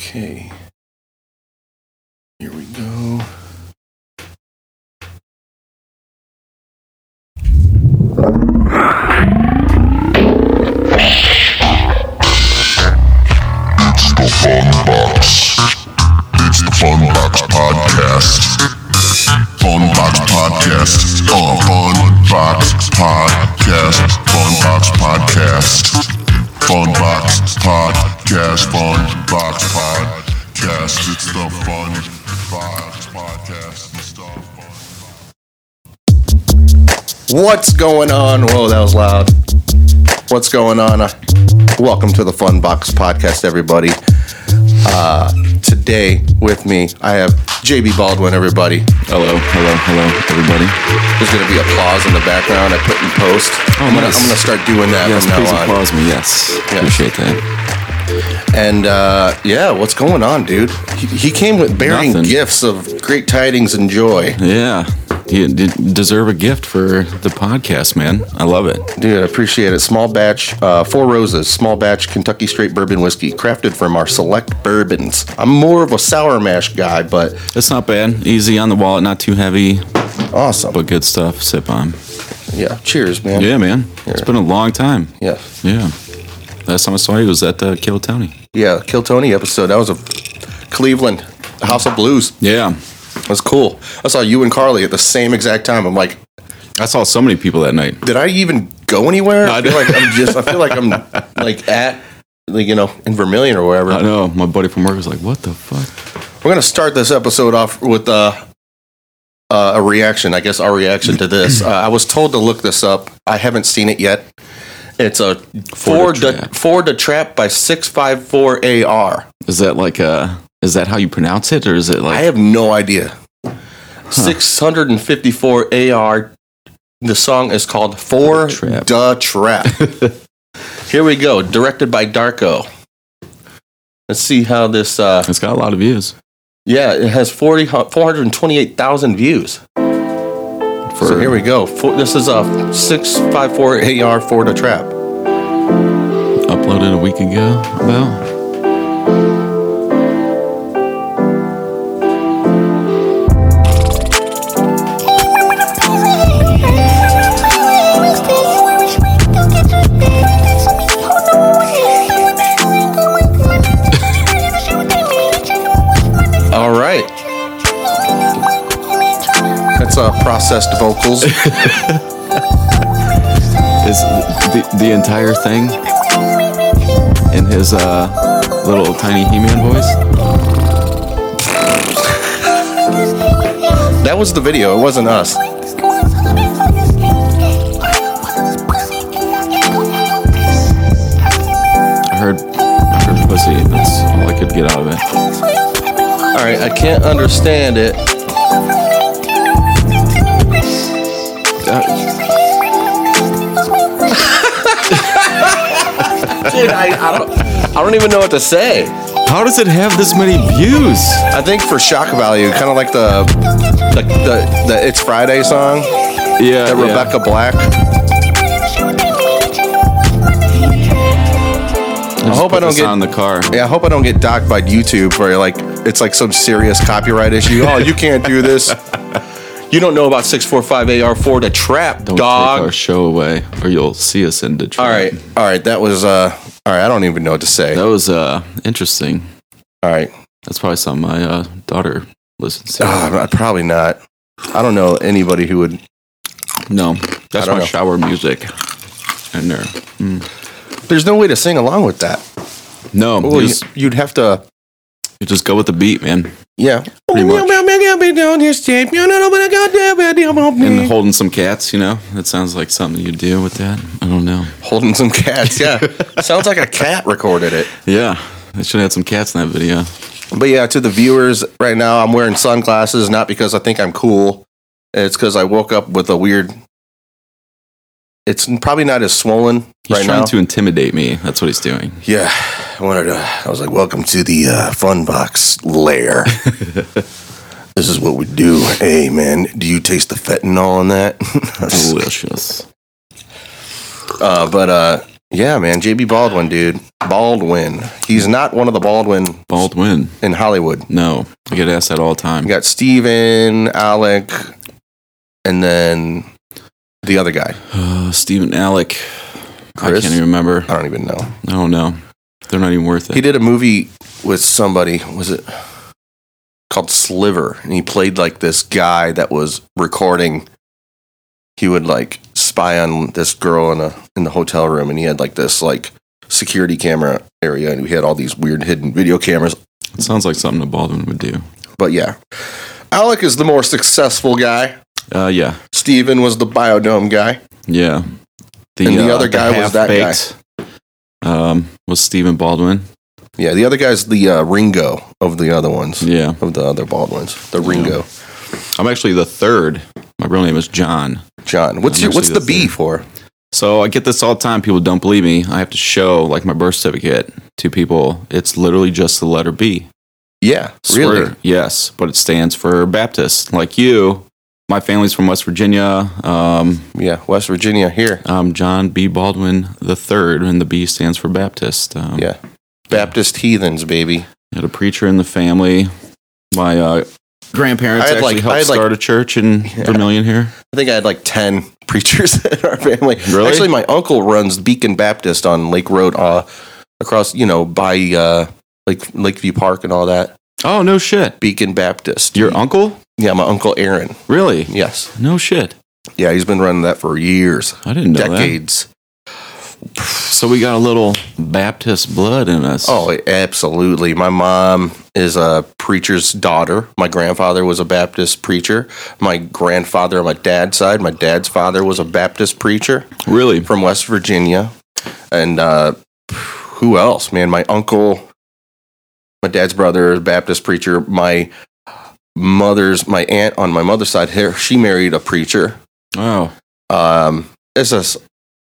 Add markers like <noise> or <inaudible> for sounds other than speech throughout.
Okay. Here we go. It's the Fun Box. It's the Fun Box Podcast. Fun Box Podcast. Uh, Fun Box Podcast. Fun Box Podcast. Fun Box Podcast. Fun Box Podcast. It's the Fun Box Podcast. It's the Fun What's going on? Whoa, that was loud. What's going on? Uh, welcome to the Fun Box Podcast, everybody. Uh, today with me, I have JB Baldwin, everybody. Hello, hello, hello, everybody. There's going to be applause in the background I put in post. I'm gonna, nice. Gonna start doing that Yes, from please now on. applause me. Yes, Yeah. appreciate that. And uh, yeah, what's going on, dude? He, he came with bearing Nothing. gifts of great tidings and joy. Yeah, you d- deserve a gift for the podcast, man. I love it. Dude, I appreciate it. Small batch, uh, Four Roses, small batch Kentucky Straight Bourbon Whiskey, crafted from our select bourbons. I'm more of a sour mash guy, but It's not bad. Easy on the wallet, not too heavy, awesome. but good stuff. Sip on. Yeah, cheers, man. Yeah, man. It's been a long time. Yeah, Yeah. Last time I saw you was at uh, Kill Tony. yeah. Kill Tony episode. That was a Cleveland House of Blues. Yeah. That's cool. I saw you and Carly at the same exact time. I'm like, I saw so many people that night. did I even go anywhere? I I feel like I'm just. I feel like I'm <laughs> like at, like you know, in Vermilion or wherever. I know. My buddy from work was like, what the fuck? We're gonna start this episode off with uh, uh, a reaction. I guess our reaction to this. <clears throat> Uh, I was told to look this up. I haven't seen it yet. It's a Ford the the Trap. Ford the Trap by six five four AR. Is that like uh is that how you pronounce it or is it like I have no idea. Six hundred and fifty four AR. The song is called For Trap. the Trap. <laughs> Here we go. Directed by Darko. Let's see how this. Uh, it's got a lot of views. yeah, it has 40, 428,000 views. For So here we go. For, this is a 654 AR for the trap. uploaded a week ago about. Processed vocals. <laughs> Is the, the entire thing in his uh, little tiny He-Man voice? that was the video. It wasn't us. I heard, I heard pussy. That's all I could get out of it. All right. I can't understand it. Dude, I, I, don't, I don't even know what to say. how does it have this many views? I think for shock value, kind of like the, the, the, the It's Friday song Yeah, that yeah. Rebecca Black. I hope I don't get on the car. Yeah, I hope I don't get docked by YouTube for like it's like some serious copyright issue. Oh, you can't do this. <laughs> You don't know about 645 AR4 to trap, Don't take our show away, or you'll see us in Detroit. All right. All right, that was uh all right, I don't even know what to say. That was uh interesting. All right. That's probably something my uh, daughter listens to. Ah, probably not. I don't know anybody who would no, that's my know. shower music. And there. There's no way to sing along with that. No, Well, you you, just, you'd have to you just go with the beat, man. Yeah. Pretty much. And holding some cats, you know, that sounds like something you'd do with that. I don't know. holding some cats. Yeah. Sounds like a cat recorded it. Yeah, they should have had some cats in that video. But yeah, to the viewers right now, I'm wearing sunglasses not because I think I'm cool. It's because I woke up with a weird. It's probably not as swollen He's right trying to intimidate me. That's what he's doing. yeah, I wanted to. I was like, "Welcome to the uh, Fun Box lair." <laughs> this is what we do. Hey, man, do you taste the fentanyl in that? <laughs> Delicious. uh, but uh, Yeah, man. JB Baldwin, dude. Baldwin. He's not one of the Baldwin Baldwin. in Hollywood. No, I get asked that all the time. You got Stephen, Alec, and then the other guy. Uh, Stephen Alec. I can't even remember. I don't even know. I don't know. They're not even worth it. He did a movie with somebody. Was it called Sliver? And he played like this guy that was recording. He would like spy on this girl in a in the hotel room, and he had like this like security camera area, and he had all these weird hidden video cameras. It sounds like something a Baldwin would do. But yeah, Alec is the more successful guy. Uh, yeah, Stephen was the Bio-Dome guy. yeah. And the other guy was that guy. Um, was Stephen Baldwin. Yeah, the other guy's the uh, Ringo of the other ones. Yeah, Of the other Baldwins, the Ringo. I'm actually the third. My real name is John. John, what's I'm your what's the the B third. for? So I get this all the time. People don't believe me. I have to show like my birth certificate to people. It's literally just the letter B. Yeah, Swear. really. Yes, but it stands for Baptist. Like you, my family's from West Virginia. Um, Yeah, West Virginia here. I'm John B. Baldwin the third, and the B stands for Baptist. Um, Yeah. Baptist heathens, baby. had a preacher in the family. My uh, grandparents had, actually like- helped had, like- start a church in <laughs> Vermilion here. I think I had like 10 <laughs> preachers in our family. Really? Actually, my uncle runs Beacon Baptist on Lake Road uh, across, you know, by uh, Lake Lakeview Park and all that. Oh no shit! Beacon Baptist. Your uncle? Yeah, my uncle Aaron. Really? Yes. No shit. Yeah, he's been running that for years, I didn't know decades. that. So we got a little Baptist blood in us. Oh, absolutely. My mom is a preacher's daughter. My grandfather was a Baptist preacher. My grandfather on my dad's side, my dad's father was a Baptist preacher really? from West Virginia. And uh, who else, man? My uncle, my dad's brother, is a Baptist preacher. My mother's, my aunt on my mother's side, here she married a preacher. Oh, Um, it's just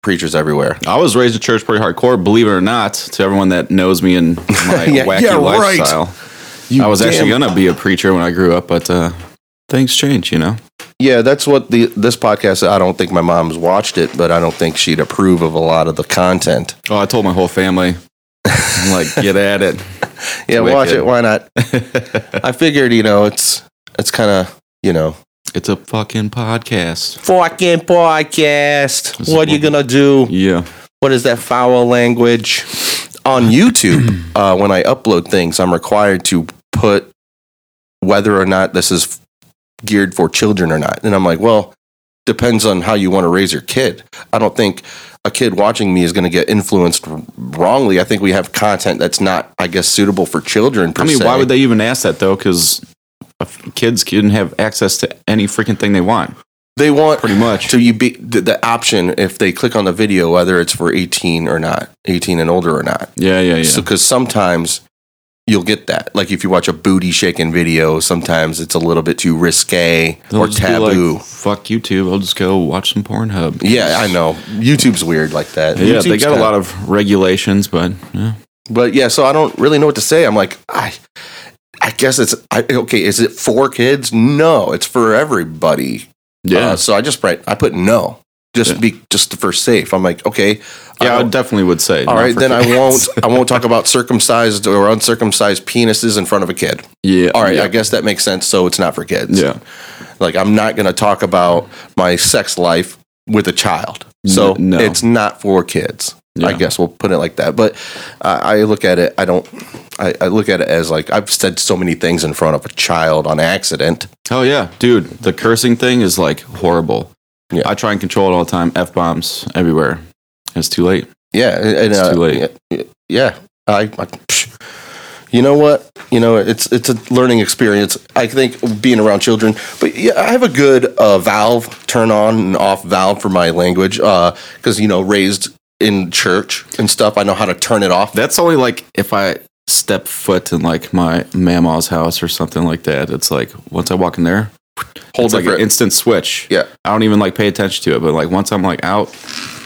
preachers everywhere. I was raised in church pretty hardcore. Believe it or not, to everyone that knows me and my <laughs> Yeah, wacky yeah, right. lifestyle, You I was actually gonna be a preacher when I grew up, but uh, things change, you know. Yeah, that's what the this podcast. I don't think my mom's watched it, but I don't think she'd approve of a lot of the content. Oh, I told my whole family, I'm like, get at it. <laughs> Yeah, Wicked. watch it. Why not? <laughs> I figured, you know, it's it's kind of you know, It's a fucking podcast. fucking podcast. Is What are you gonna do? Yeah. What is that foul language on <clears throat> YouTube? uh, when I upload things, I'm required to put whether or not this is geared for children or not. And I'm like, well, depends on how you want to raise your kid. I don't think a kid watching me is going to get influenced wrongly. I think we have content that's not, I guess, suitable for children. I mean, se. why would they even ask that though? Because kids can have access to any freaking thing they want, They want pretty much. to you be the, the option if they click on the video whether it's for 18 or not, 18 and older or not. Yeah, yeah, yeah. So, because sometimes you'll get that. Like if you watch a booty shaking video, sometimes it's a little bit too risque They'll or taboo. Like, Fuck YouTube. I'll just go watch some Pornhub. yeah, I know. YouTube's weird like that. Yeah, they got a kinda- lot of regulations, but yeah. But yeah, so I don't really know what to say. I'm like, I, I guess it's I, okay. Is it for kids? No, it's for everybody. Yeah, Uh, so I just write. I put no, just Yeah. be just for safe. I'm like, okay. yeah, I don't- definitely would say. All right, not right, for then I won't. <laughs> I won't talk about circumcised or uncircumcised penises in front of a kid. yeah. All right, Yeah. I guess that makes sense. So it's not for kids. yeah. Like I'm not going to talk about my sex life with a child. So N- no. it's not for kids. I guess we'll put it like that. But uh, I look at it. I don't. I, I look at it as like I've said so many things in front of a child on accident. Oh yeah, dude. The cursing thing is like horrible. Yeah. I try and control it all the time. F bombs everywhere. It's too late. Yeah, and, It's uh, too late. Yeah, yeah. I, I you know what? You know, it's it's a learning experience. I think being around children, but yeah, I have a good uh, valve turn on and off valve for my language because you know raised in church and stuff. I know how to turn it off. That's only like if I step foot in like my mama's house or something like that. It's like once I walk in there, Whole it's like an instant switch. Yeah. I don't even like pay attention to it, but like once I'm like out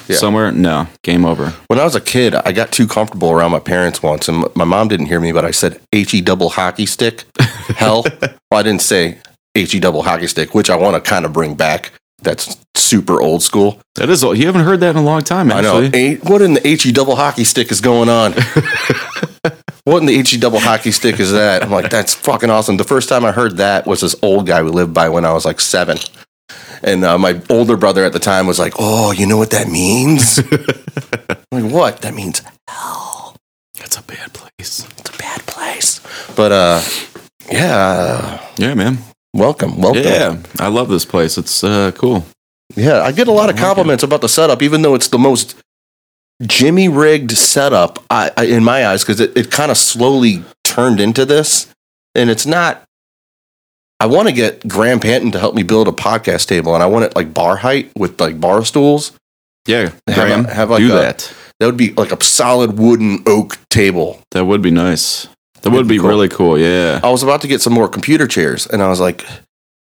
Yeah. somewhere, no, game over. When I was a kid, I got too comfortable around my parents once, and my mom didn't hear me, but I said "he double hockey stick." <laughs> Hell, well, I didn't say "he double hockey stick," which I want to kind of bring back. that's super old school. That is all. You haven't heard that in a long time, I know. What in the HE double hockey stick is going on? <laughs> what in the HE double hockey stick is that? I'm like, that's fucking awesome. The first time I heard that was this old guy we lived by when I was like seven. And uh, my older brother at the time was like, oh, you know what that means? <laughs> I'm like, what? That means hell. It's a bad place. it's a bad place. But uh, yeah, Yeah, man. welcome, welcome. Yeah, I love this place. It's uh, cool. Yeah, I get a lot of compliments about the setup, even though it's the most Jimmy rigged setup I, I, in my eyes, because it, it kind of slowly turned into this. And it's not. I want to get Graham Panton to help me build a podcast table, and I want it like bar height with like bar stools. Yeah, Have a- Graham, have like do a- that. That would be like a solid wooden oak table. That would be nice. That That'd would be be cool. really cool. Yeah. I was about to get some more computer chairs, and I was like,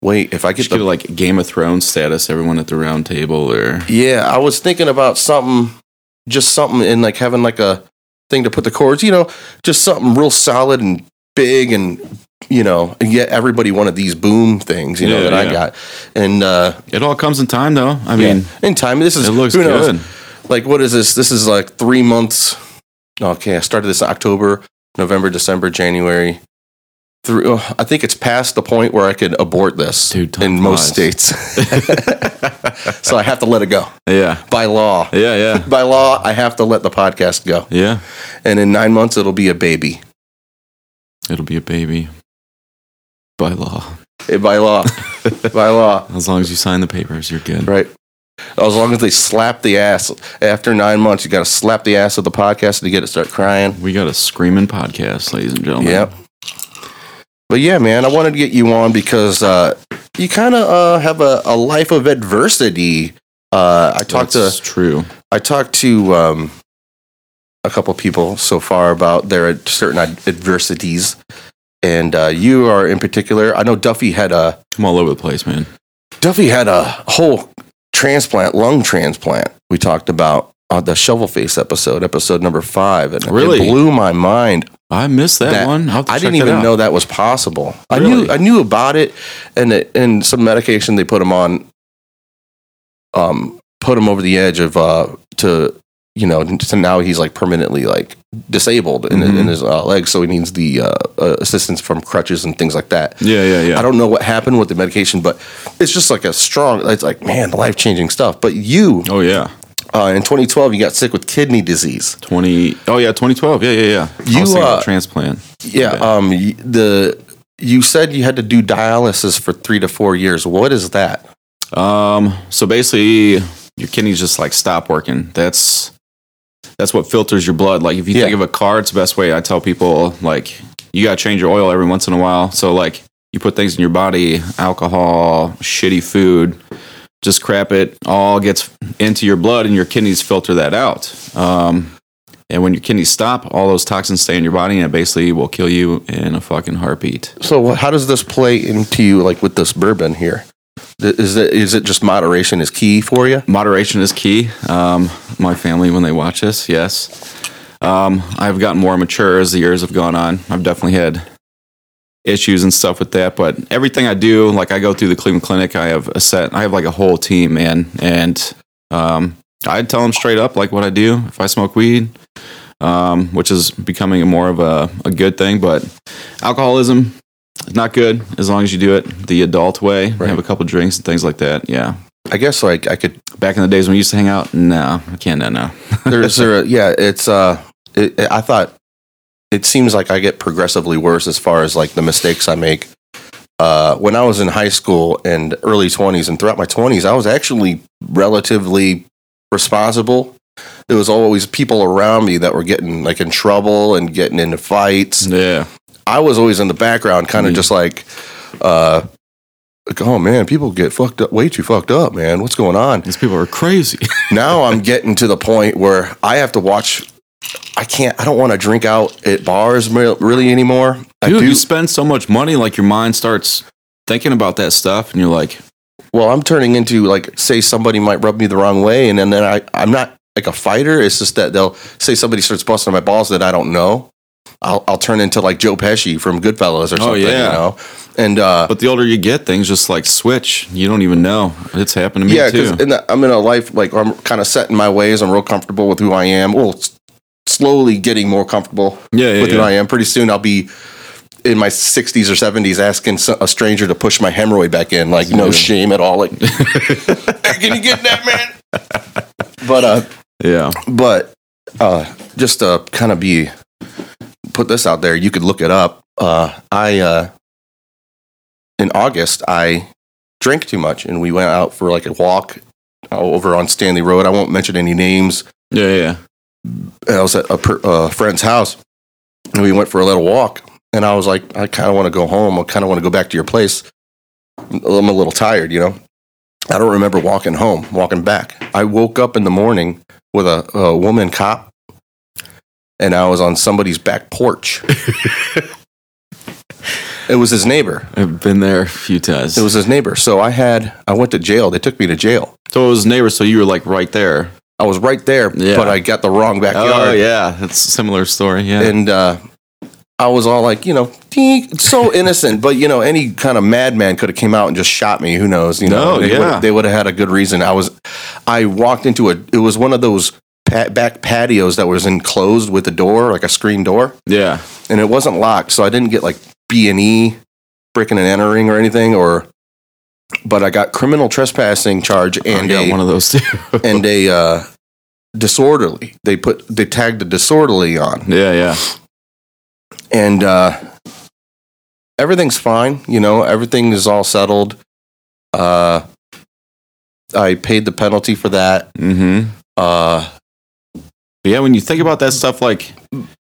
wait, if I Get get get like Game of Thrones status, everyone at the round table, or Yeah, I was thinking about something, just something in like having like a thing to put the cords, you know, just something real solid and big and you know, and yet everybody wanted these boom things, you know, Yeah, that I got. And uh it all comes in time, though. I mean, in time, this is it looks who knows? good. Like what is this? This is like three months. Okay, I started this October, November, December, January. Through, oh, I think it's past the point where I could abort this Dude, in most flies. states. <laughs> so I have to let it go Yeah, by law. yeah, yeah, <laughs> by law, I have to let the podcast go. yeah. And in nine months, it'll be a baby. It'll be a baby by law. Eh, By law. <laughs> by law. As long as you sign the papers, you're good. Right. As long as they slap the ass after nine months, you got to slap the ass of the podcast to get it to start crying. We got a screaming podcast, ladies and gentlemen. Yep. But yeah, man, I wanted to get you on because uh, you kind of uh, have a, a life of adversity. Uh, I talked to That's true. I talked to um, a couple people so far about their certain adversities, and uh, you are in particular. I know Duffy had a I'm all over the place, man. Duffy had a whole transplant, lung transplant. We talked about on the shovel face episode, episode number five, and Really? it blew my mind. I missed that, That- one. I'll have to I didn't even out. know that was possible. I knew I knew about it, and it, and some medication they put him on, um, put him over the edge of uh to you know to now he's like permanently like disabled in, Mhm. in his uh, legs, so he needs the uh, uh, assistance from crutches and things like that. Yeah, yeah, yeah. I don't know what happened with the medication, but it's just like a strong. It's like man, life changing stuff. But you oh yeah, uh, in 2012, you got sick with kidney disease. twenty. Oh yeah, 2012. Yeah, yeah, yeah. You, uh, transplant. Yeah. Okay. Um. The you said you had to do dialysis for three to four years. What is that? Um, so basically, your kidneys just like stop working. That's that's what filters your blood. Like if you Yeah. think of a car, it's the best way. I tell people like you gotta change your oil every once in a while. So like you put things in your body, alcohol, shitty food, just crap it all gets into your blood, and your kidneys filter that out. Um, and when your kidneys stop, all those toxins stay in your body, and it basically will kill you in a fucking heartbeat. So how does this play into you, like with this bourbon here is it, is it just moderation is key for you? Moderation is key. Um, my family, when they watch this, yes. Um, I've gotten more mature as the years have gone on. I've definitely had issues and stuff with that, but everything I do, like I go through the Cleveland Clinic, I have a set, I have like a whole team, man. And um, I tell them straight up, like what I do if I smoke weed, um, which is becoming more of a, a good thing. But alcoholism, not good as long as you do it the adult way, Right. have a couple drinks and things like that. Yeah. I guess like I could. Back in the days when we used to hang out, no, I can't now. now. There's there. <laughs> Yeah, it's uh. It, I thought it seems like I get progressively worse as far as like the mistakes I make. Uh, when I was in high school and early 20s and throughout my 20s, I was actually relatively responsible. There was always people around me that were getting like in trouble and getting into fights. yeah, I was always in the background, kind of Mm. just like, uh, like, oh man, people get fucked up, way too fucked up, man. What's going on? these people are crazy. <laughs> now I'm getting to the point where I have to watch. I can't. I don't want to drink out at bars really anymore. I Dude, do. you spend so much money, like your mind starts thinking about that stuff, and you're like, well, I'm turning into like, say somebody might rub me the wrong way, and then, then I I'm not like a fighter. It's just that they'll say somebody starts busting my balls that I don't know, I'll, I'll turn into like Joe Pesci from Goodfellas or something. Oh, yeah. You know, and uh, But the older you get, things just like switch. You don't even know. It's happened to me yeah, because I'm in a life like I'm kind of set in my ways. I'm real comfortable with who I am. Well, slowly getting more comfortable Yeah, yeah, with who yeah. I am. Pretty soon, I'll be in my 60s or 70s asking a stranger to push my hemorrhoid back in, like no shame at all. Like, <laughs> "Hey, can you get that, man? <laughs> But uh, yeah. but uh, just to kind of be put this out there, you could look it up. Uh, I uh, in August I drank too much, and we went out for like a walk over on Stanley Road. I won't mention any names. Yeah, yeah. I was at a per, uh, friend's house, and we went for a little walk. And I was like, I kind of want to go home. I kind of want to go back to your place. I'm a little tired, you know. I don't remember walking home, walking back. I woke up in the morning with a, a woman cop, and I was on somebody's back porch. <laughs> it was his neighbor. I've been there a few times. It was his neighbor. So I had, I went to jail. They took me to jail. so it was neighbors, so you were like right there. I was right there, Yeah. but I got the wrong backyard. Oh yeah, it's a similar story. Yeah. and uh, I was all like, you know, so <laughs> innocent, but you know, any kind of madman could have came out and just shot me. Who knows? You know, No, they yeah. would they would have had a good reason. I was, I walked into a. It was one of those pa- back patios that was enclosed with a door, like a screen door, yeah. and it wasn't locked, so I didn't get like B and E breaking and entering or anything, or. But I got criminal trespassing charge I and a one of those too. <laughs> and a uh, disorderly. They put they tagged the disorderly on yeah, yeah. and uh, everything's fine. You know, everything is all settled. Uh, I paid the penalty for that. Mm-hmm. Uh, yeah, when you think about that stuff, like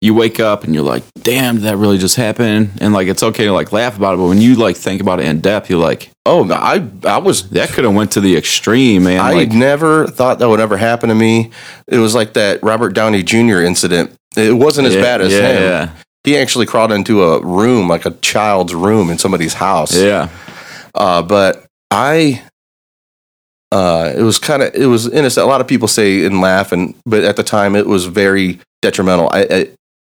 you wake up and you're like, "Damn, that really just happened. And like, it's okay to like laugh about it, but when you like think about it in depth, you're like, oh, I I was "That could have went to the extreme, man." I like, never thought that would ever happen to me. It was like that Robert Downey Jr. incident. It wasn't as yeah, bad as yeah, him. Yeah, He actually crawled into a room, like a child's room in somebody's house. yeah, Uh, but I, uh, it was kind of, it was innocent. A lot of people say and laugh, and but at the time it was very detrimental. I, I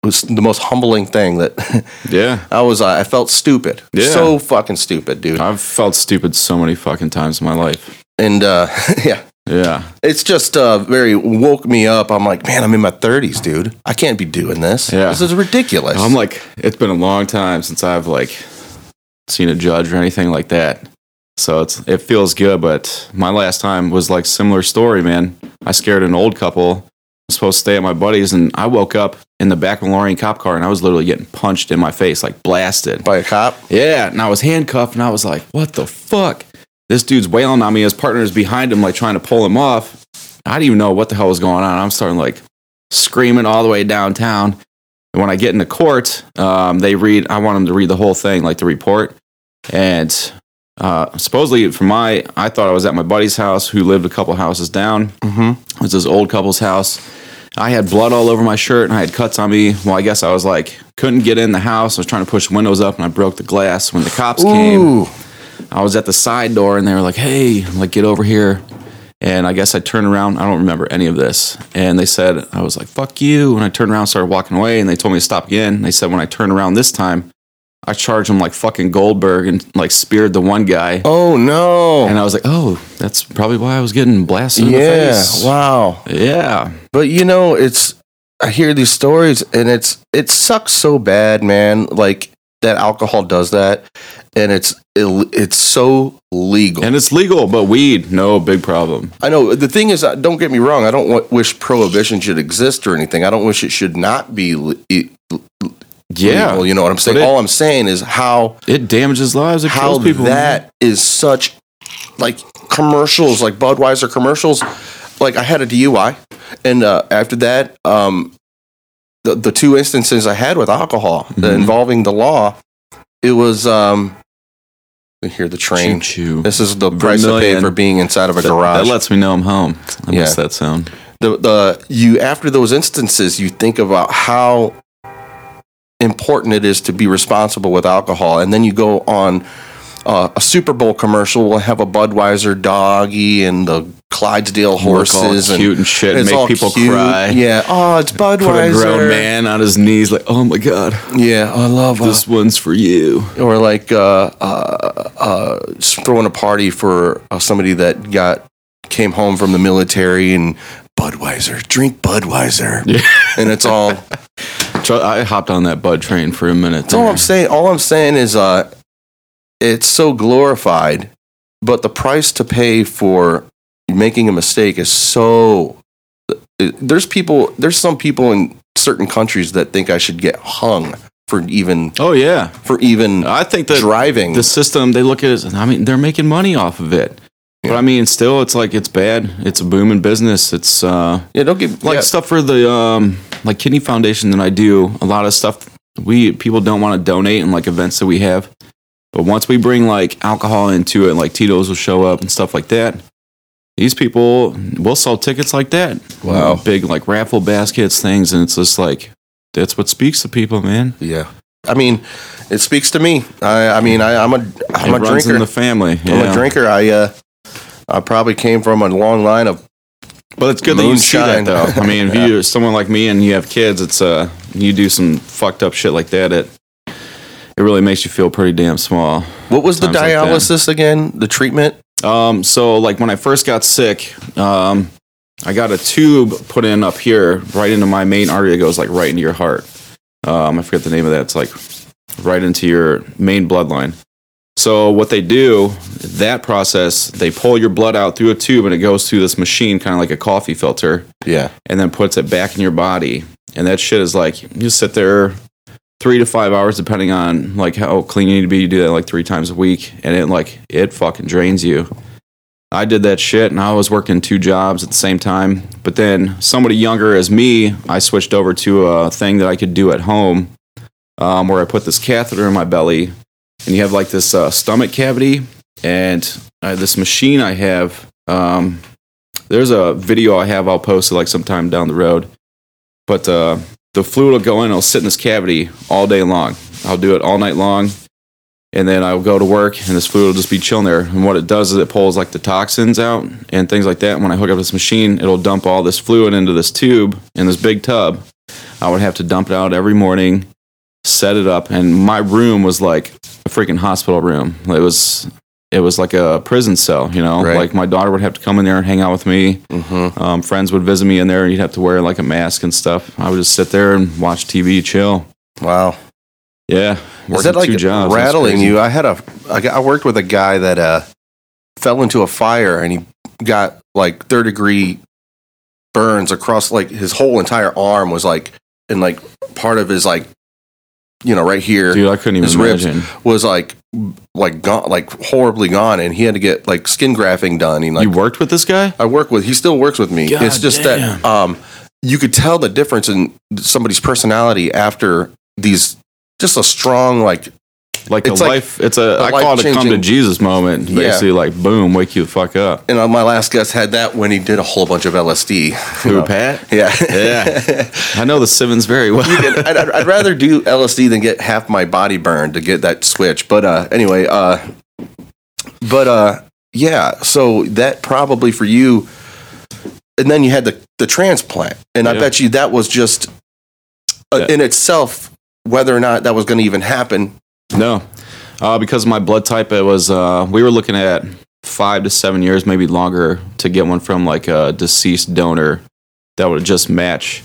was the most humbling thing that <laughs> yeah. I was. I felt stupid, Yeah. so fucking stupid, dude. I've felt stupid so many fucking times in my life. And uh, <laughs> yeah, Yeah, it's just uh, very woke me up. I'm like, man, I'm in my 30s, dude. I can't be doing this. Yeah. This is ridiculous. I'm like, it's been a long time since I've like seen a judge or anything like that. So it's it feels good, but my last time was like similar story, man. I scared an old couple. Was supposed to stay at my buddy's, and I woke up in the back of a Lorain cop car, and I was literally getting punched in my face, like blasted. by a cop. Yeah, and I was handcuffed, and I was like, "What the fuck?" This dude's wailing on me. His partner's behind him, like trying to pull him off. I didn't even know what the hell was going on. I'm starting like screaming all the way downtown. And when I get into court, um, they read. I want them to read the whole thing, like the report. And uh, supposedly, from my, I thought I was at my buddy's house, who lived a couple houses down. Mm-hmm. It was this old couple's house. I had blood all over my shirt and I had cuts on me. Well, I guess I was like, couldn't get in the house. I was trying to push windows up and I broke the glass. When the cops came, I was at the side door and they were like, hey, like, get over here. And I guess I turned around. I don't remember any of this. And they said, I was like, fuck you. And I turned around, started walking away. And they told me to stop again. They said, when I turned around this time, I charged him like fucking Goldberg and like speared the one guy. oh no. And I was like, oh, that's probably why I was getting blasted in the yeah. face. Wow. Yeah. But you know, it's I hear these stories and it's it sucks so bad, man. Like that alcohol does that, and it's it's so legal. And it's legal, but weed, no big problem. I know the thing is, uh, don't get me wrong. I don't wish prohibition should exist or anything. I don't wish it should not be Yeah. legal. You know what I'm saying? It- All I'm saying is how It damages lives. It how kills people. that is such like commercials, like Budweiser commercials. Like I had a DUI, and uh, after that, um, the the two instances I had with alcohol uh, Mhm. involving the law, it was um, I hear the train. Choo-choo. This is the price I paid Vermilion. for being inside of a That, garage. that lets me know I'm home. I Yeah. miss that sound. the the you after those instances, you think about how important it is to be responsible with alcohol, and then you go on uh, a Super Bowl commercial We'll have a Budweiser doggy and the Clydesdale horses and cute and shit, it's make people cute. cry. Yeah. Oh, it's Budweiser. <laughs> Put a grown man on his knees, like, oh my god, Yeah, I love uh, this one's for you. or like uh, uh, uh, throwing a party for uh, somebody that got came home from the military and Budweiser, drink Budweiser, Yeah. and it's all. <laughs> Tr- I hopped on that bud train for a minute. That's all. I'm saying. All I'm saying is, uh, it's so glorified, but the price to pay for making a mistake is so. There's people. There's some people in certain countries that think I should get hung for even Oh yeah, for even I think that driving. the system they look at it. as- I mean, they're making money off of it. But I mean, still, it's like it's bad. It's a booming business. It's uh, yeah, don't get like yeah. stuff for the um, like kidney foundation that I do. A lot of stuff we people don't want to donate in like events that we have. But once we bring like alcohol into it, like Tito's will show up and stuff like that. These people will sell tickets like that. Wow. big like raffle baskets, things, and it's just like that's what speaks to people, man. Yeah. I mean, it speaks to me. I, I mean, I, I'm a I'm it a runs drinker. in the family. I'm a drinker. I uh, I probably came from a long line of But it's good that you see that though. I mean, if you're someone like me and you have kids, it's uh you do some fucked up shit like that, it it really makes you feel pretty damn small. what was the Times like dialysis again? The treatment? Um, so like when I first got sick, um, I got a tube put in up here, right into my main artery that goes like right into your heart. Um, I forget the name of that. It's like right into your main bloodline. So what they do, that process, they pull your blood out through a tube and it goes through this machine, kind of like a coffee filter. Yeah. and then puts it back in your body. And that shit is like you sit there three to five hours, depending on like how clean you need to be. You do that like three times a week, and it like it fucking drains you. I did that shit, and I was working two jobs at the same time. But then somebody younger as me, I switched over to a thing that I could do at home, um, where I put this catheter in my belly, and you have like this uh, stomach cavity, and uh, this machine I have. Um, there's a video I have. I'll post it like sometime down the road. But uh, the fluid will go in. It'll sit in this cavity all day long. I'll do it all night long, and then I'll go to work, and this fluid will just be chilling there. And what it does is it pulls like the toxins out and things like that. And when I hook up this machine, it'll dump all this fluid into this tube in this big tub. I would have to dump it out every morning, set it up, and my room was like a freaking hospital room. It was. It was like a prison cell, you know. Right. Like my daughter would have to come in there and hang out with me. Mm-hmm. Um, friends would visit me in there, and you'd have to wear like a mask and stuff. I would just sit there and watch TV, chill. Wow. Yeah, Is that like two jobs. Rattling you? I had a I worked with a guy that uh fell into a fire and he got like third degree burns across like his whole entire arm was like and like part of his like you know right here Dude, I couldn't even His ribs. imagine. was like like gone like horribly gone and he had to get like skin grafting done and like you worked with this guy? I work with he still works with me God it's just that um you could tell the difference in somebody's personality after these just a strong like Like It's a like life. It's a. a I call it a come to Jesus moment. Yeah. Basically, like boom, wake you the fuck up. and uh, my last guest had that when he did a whole bunch of LSD Who, Pat? yeah Yeah. <laughs> I know the Simmons very well. I'd, I'd, I'd rather do LSD than get half my body burned to get that switch. But uh, anyway, uh, but uh, yeah. So that probably for you, and then you had the the transplant, and I bet you that was just uh, Yeah. in itself whether or not that was going to even happen. No, uh, because of my blood type, it was. Uh, we were looking at five to seven years, maybe longer, to get one from like a deceased donor that would just match.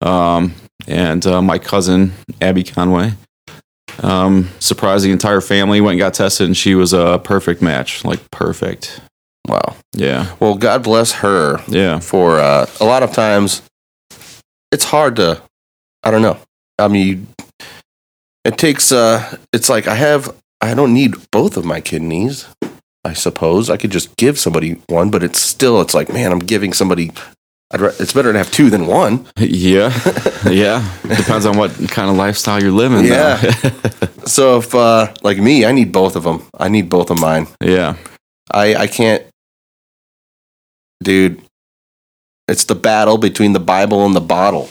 Um, and uh, my cousin Abby Conway um, surprised the entire family. Went and got tested, and she was a perfect match, like perfect. Wow. Yeah, Well, God bless her yeah, for uh, a lot of times. It's hard to. I don't know. I mean, it takes. Uh, it's like I have. I don't need both of my kidneys. I suppose I could just give somebody one, but it's still. It's like, man, I'm giving somebody. I'd, ra- it's better to have two than one. <laughs> yeah, yeah. Depends on what kind of lifestyle you're living. Yeah. <laughs> So if, uh, like me, I need both of them. I need both of mine. yeah. I I can't, dude. It's the battle between the Bible and the bottle.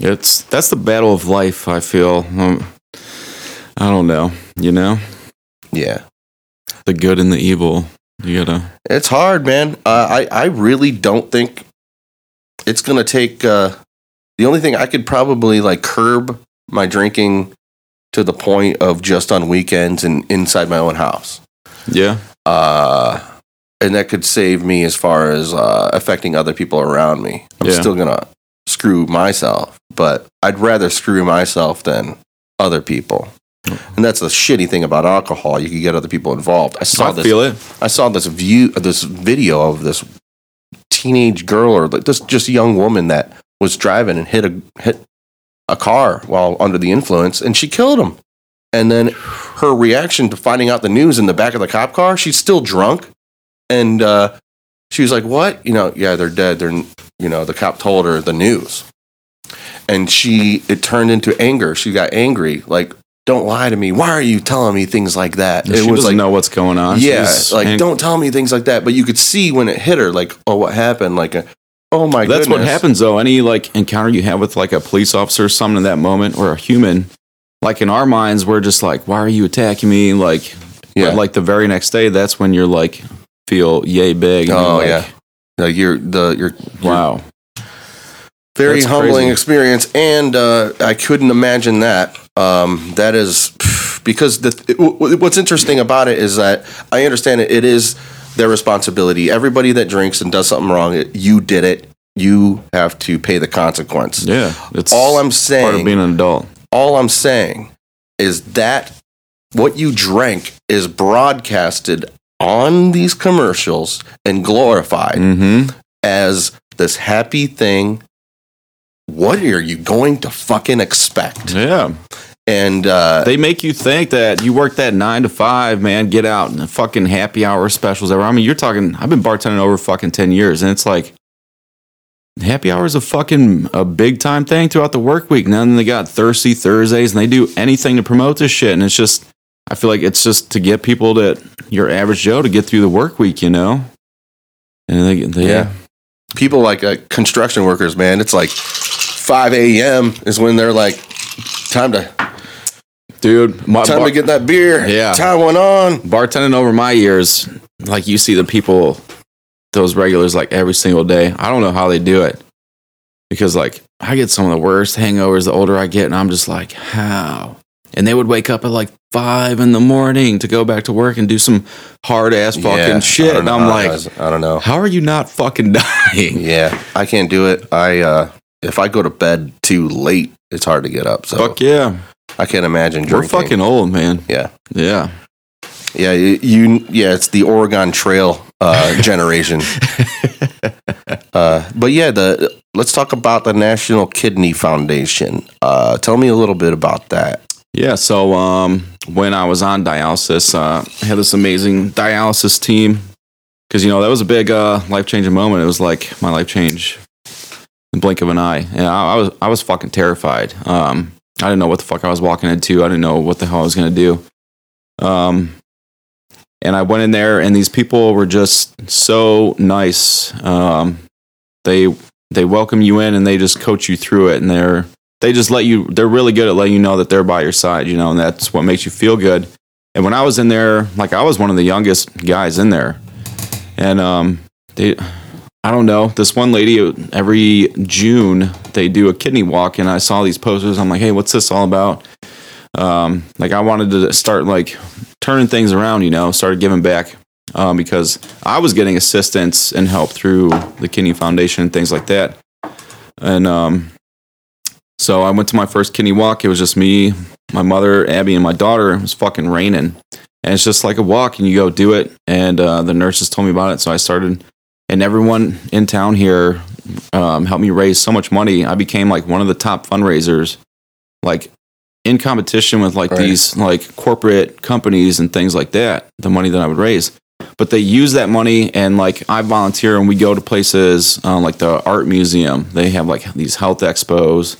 It's that's the battle of life. I feel. Um, I don't know. You know, Yeah. the good and the evil. You gotta. It's hard, man. Uh, I I really don't think it's gonna take. Uh, the only thing I could probably like curb my drinking to the point of just on weekends and inside my own house. Yeah. Uh, and that could save me as far as uh, affecting other people around me. I'm Yeah. still gonna screw myself, but I'd rather screw myself than other people. And that's the shitty thing about alcohol. You can get other people involved. I saw I this. feel it. I saw this view, this video of this teenage girl or like this just young woman that was driving and hit a hit a car while under the influence, and she killed him. And then her reaction to finding out the news in the back of the cop car, she's still drunk, and uh, she was like, "What? You know? Yeah, they're dead. They're you know." The cop told her the news, and she it turned into anger. She got angry, like. Don't lie to me. Why are you telling me things like that? she doesn't know what's going on. Yeah, She's- like and don't tell me things like that. But you could see when it hit her, like, oh, what happened? Like, a, oh my That's goodness. what happens though. Any like encounter you have with like a police officer or something in that moment or a human, like in our minds, we're just like, why are you attacking me? Like, Yeah. but like the very next day, that's when you're like, feel yay big. Oh you're yeah, like, like you're the you're Wow. very That's humbling crazy. experience, and uh, I couldn't imagine that. Um, that is <sighs> because the it- w- what's interesting about it is that I understand it. It is their responsibility. Everybody that drinks and does something wrong, it, you did it. You have to pay the consequence. Yeah. It's All I'm saying. part of being an adult. all I'm saying is that what you drank is broadcasted on these commercials and glorified Mm-hmm. as this happy thing. What are you going to fucking expect? Yeah. And uh, They make you think that you work that nine to five, man, get out and fucking happy hour specials ever. I mean, you're talking, I've been bartending over fucking 10 years and it's like, happy hour is a fucking a big time thing throughout the work week. Now then they got thirsty Thursdays and they do anything to promote this shit. And it's just, I feel like it's just to get people that your average Joe to get through the work week, you know? And they, they Yeah. people like uh, construction workers, man, it's like 5 a.m. is when they're like, time to dude, my time bar- to get that beer. Yeah. time went on. bartending over my years, like you see the people, those regulars, like every single day. I don't know how they do it because, like, I get some of the worst hangovers the older I get, and I'm just like, how? And they would wake up at like five in the morning to go back to work and do some hard ass fucking Yeah, shit. And I'm like, I don't know. how are you not fucking <laughs> dying? Yeah, I can't do it. I uh if I go to bed too late, it's hard to get up. So Fuck yeah. I can't imagine We're fucking old, man. Yeah. Yeah. Yeah, you, you yeah, it's the Oregon Trail uh <laughs> generation. uh but yeah, the let's talk about the National Kidney Foundation. Uh tell me a little bit about that. Yeah, so um, when I was on dialysis, uh, I had this amazing dialysis team because you know that was a big uh, life changing moment. It was like my life change in the blink of an eye, and I, I was I was fucking terrified. Um, I didn't know what the fuck I was walking into. I didn't know what the hell I was gonna do. Um, and I went in there, and these people were just so nice. Um, they they welcome you in, and they just coach you through it, and they're they just let you they're really good at letting you know that they're by your side you know and that's what makes you feel good and when i was in there like i was one of the youngest guys in there and um they i don't know this one lady every june they do a kidney walk and i saw these posters i'm like hey what's this all about um like i wanted to start like turning things around you know started giving back um, because i was getting assistance and help through the kidney foundation and things like that and um so I went to my first kidney walk. It was just me, my mother, Abby, and my daughter. It was fucking raining. And it's just like a walk, and you go do it. And uh, the nurses told me about it. So I started, and everyone in town here um, helped me raise so much money. I became like one of the top fundraisers, like in competition with like Right. these like corporate companies and things like that, the money that I would raise. But they use that money, and like I volunteer, and we go to places uh, like the art museum. They have like these health expos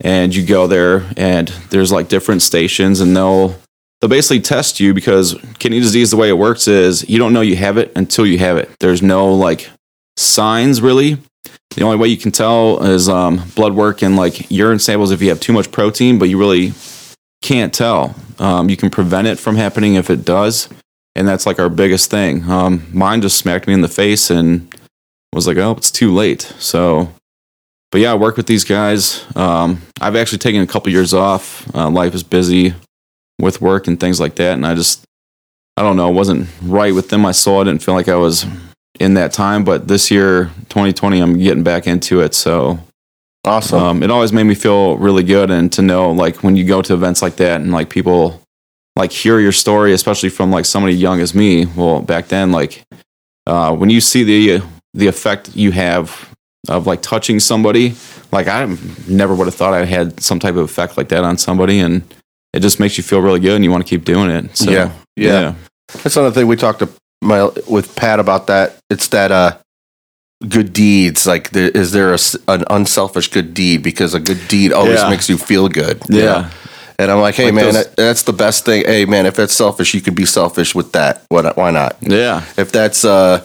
and you go there and there's like different stations and they'll they'll basically test you because kidney disease the way it works is you don't know you have it until you have it there's no like signs really the only way you can tell is um, blood work and like urine samples if you have too much protein but you really can't tell um, you can prevent it from happening if it does and that's like our biggest thing. Um, mine just smacked me in the face and was like, oh, it's too late. So, but yeah, I work with these guys. Um, I've actually taken a couple years off. Uh, life is busy with work and things like that, and I just, I don't know, wasn't right with them. I saw it, didn't feel like I was in that time. But this year, 2020, I'm getting back into it. So Awesome. um, it always made me feel really good and to know like when you go to events like that and like people like hear your story especially from like somebody young as me well back then like uh, when you see the the effect you have of like touching somebody like i never would have thought i had some type of effect like that on somebody and it just makes you feel really good and you want to keep doing it so Yeah. Yeah. That's another thing we talked to my with Pat about that. It's that uh good deeds. Like, there, is there a s an unselfish good deed? Because a good deed always Yeah. makes you feel good. you yeah? And I'm like, hey Like man, those- that, that's the best thing. Hey man, if that's selfish, you can be selfish with that. What? Why not? yeah If that's uh,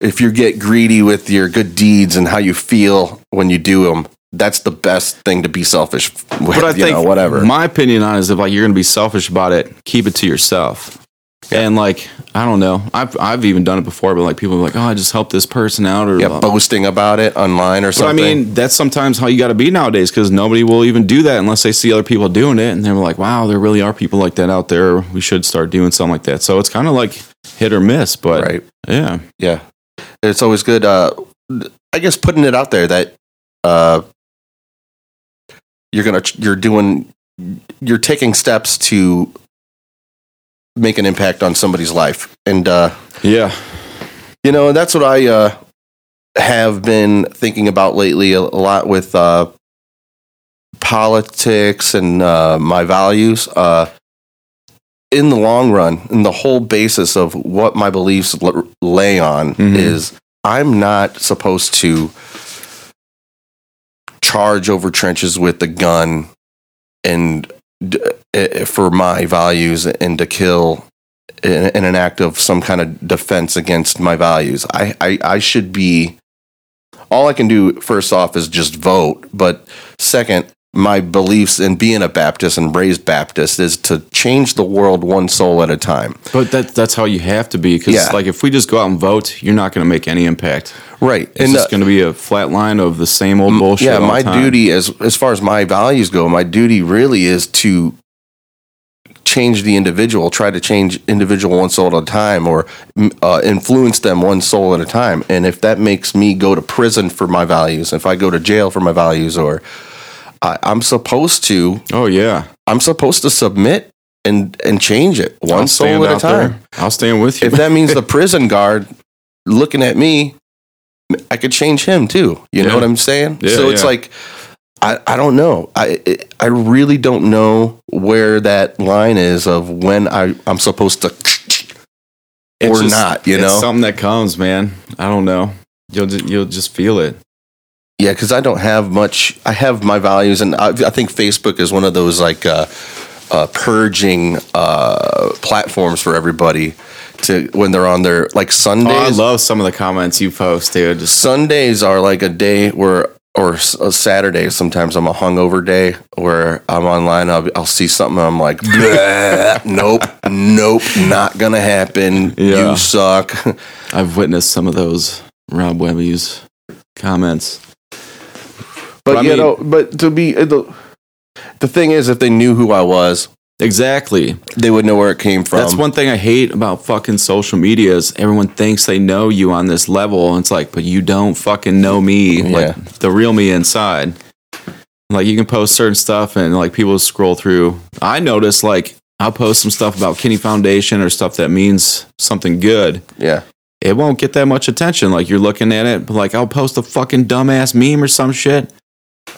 if you get greedy with your good deeds and how you feel when you do them, that's the best thing to be selfish with. but I you think know, whatever. My opinion on it is if like you're gonna be selfish about it, keep it to yourself. And like I don't know, I've I've even done it before, but like people are like, oh, I just helped this person out, or yeah, boasting about it online or something. But I mean, that's sometimes how you got to be nowadays because nobody will even do that unless they see other people doing it, and they're like, "Wow, there really are people like that out there. We should start doing something like that." So it's kind of like hit or miss, but right. yeah, Yeah. It's always good uh I guess putting it out there that uh you're going to you're doing you're taking steps to make an impact on somebody's life. And uh yeah, you know, that's what I uh have been thinking about lately a, a lot with uh politics and uh my values uh in the long run, and the whole basis of what my beliefs l- lay on Mhm. is I'm not supposed to charge over trenches with a gun and Eh, eh, for my values and to kill in, in an act of some kind of defense against my values. I, I, I should be all I can do first off is just vote, but second, my beliefs in being a Baptist and raised Baptist is to change the world one soul at a time. but that that's how you have to be because Yeah. like if we just go out and vote, you're not going to make any impact. Right. It's and just uh, going to be a flat line of the same old bullshit. yeah, my time. duty as as far as my values go, my duty really is to change the individual, try to change individual one soul at a time, or uh, influence them one soul at a time. And if that makes me go to prison for my values, if I go to jail for my values, or I, I'm supposed to, Oh yeah, I'm supposed to submit and and change it one soul at a out there. time. I'll stand with you. If that means the <laughs> prison guard looking at me, I could change him too. You know what I'm saying? Yeah, so it's yeah. like I, I don't know. I I really don't know where that line is of when I I'm supposed to or just- not. You it's know? something that comes, man. I don't know. You'll ju- you'll just feel it. Yeah, because I don't have much. I have my values, and I, I think Facebook is one of those like uh, uh, purging uh, platforms for everybody to when they're on their like Oh, I love some of the comments you post, dude. Just Sundays are like a day where, or Saturday. Sometimes I'm a hungover day where I'm online. I'll, I'll see something. I'm like, <laughs> nope, nope, not gonna happen. Yeah. You suck. <laughs> I've witnessed some of those Rob Webby's comments. But, But you mean- know, but to be uh, the the thing is, if they knew who I was, Exactly. they would know where it came from. That's one thing I hate about fucking social media is everyone thinks they know you on this level. And it's like, but you don't fucking know me, Yeah. like the real me inside. Like you can post certain stuff and like people scroll through. I notice like I'll post some stuff about Kinney Foundation or stuff that means something good. yeah, It won't get that much attention. Like you're looking at it, but like I'll post a fucking dumbass meme or some shit.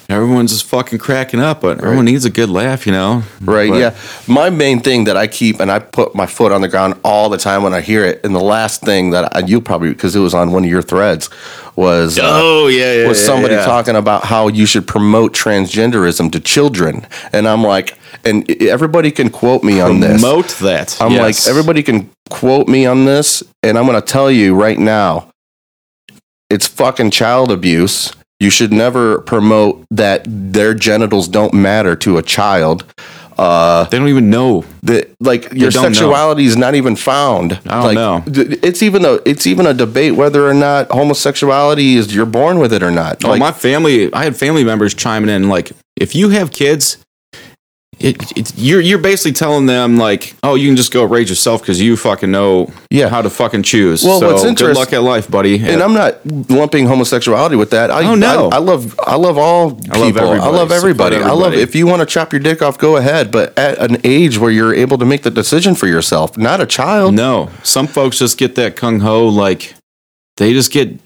Everyone's just fucking cracking up, but everyone needs a good laugh, you know? right. But- yeah, my main thing that I keep and I put my foot on the ground all the time when I hear it. And the last thing that I, you probably because it was on one of your threads was. uh, Oh yeah, yeah. was yeah, somebody yeah. talking about how you should promote transgenderism to children, and I'm like, and everybody can quote me on this. Promote that. I'm Yes. like, everybody can quote me on this, and I'm going to tell you right now, it's fucking child abuse. You should never promote that their genitals don't matter to a child. Uh, They don't even know. that like your don't know. sexuality is not even found. I don't like, know. It's even a it's even a debate whether or not homosexuality is you're born with it or not. Oh, Like, my family, I had family members chiming in like, if you have kids, it, it, you're you're basically telling them like, oh, you can just go raise yourself because you fucking know Yeah. how to fucking choose. Well, so what's good interest- luck at life, buddy. and I'm not lumping homosexuality with that. I, Oh, no. I, I love I love all people. I love everybody. everybody. Support I love if you want to chop your dick off, go ahead. But at an age where you're able to make the decision for yourself, not a child. no, some folks just get that kung ho like they just get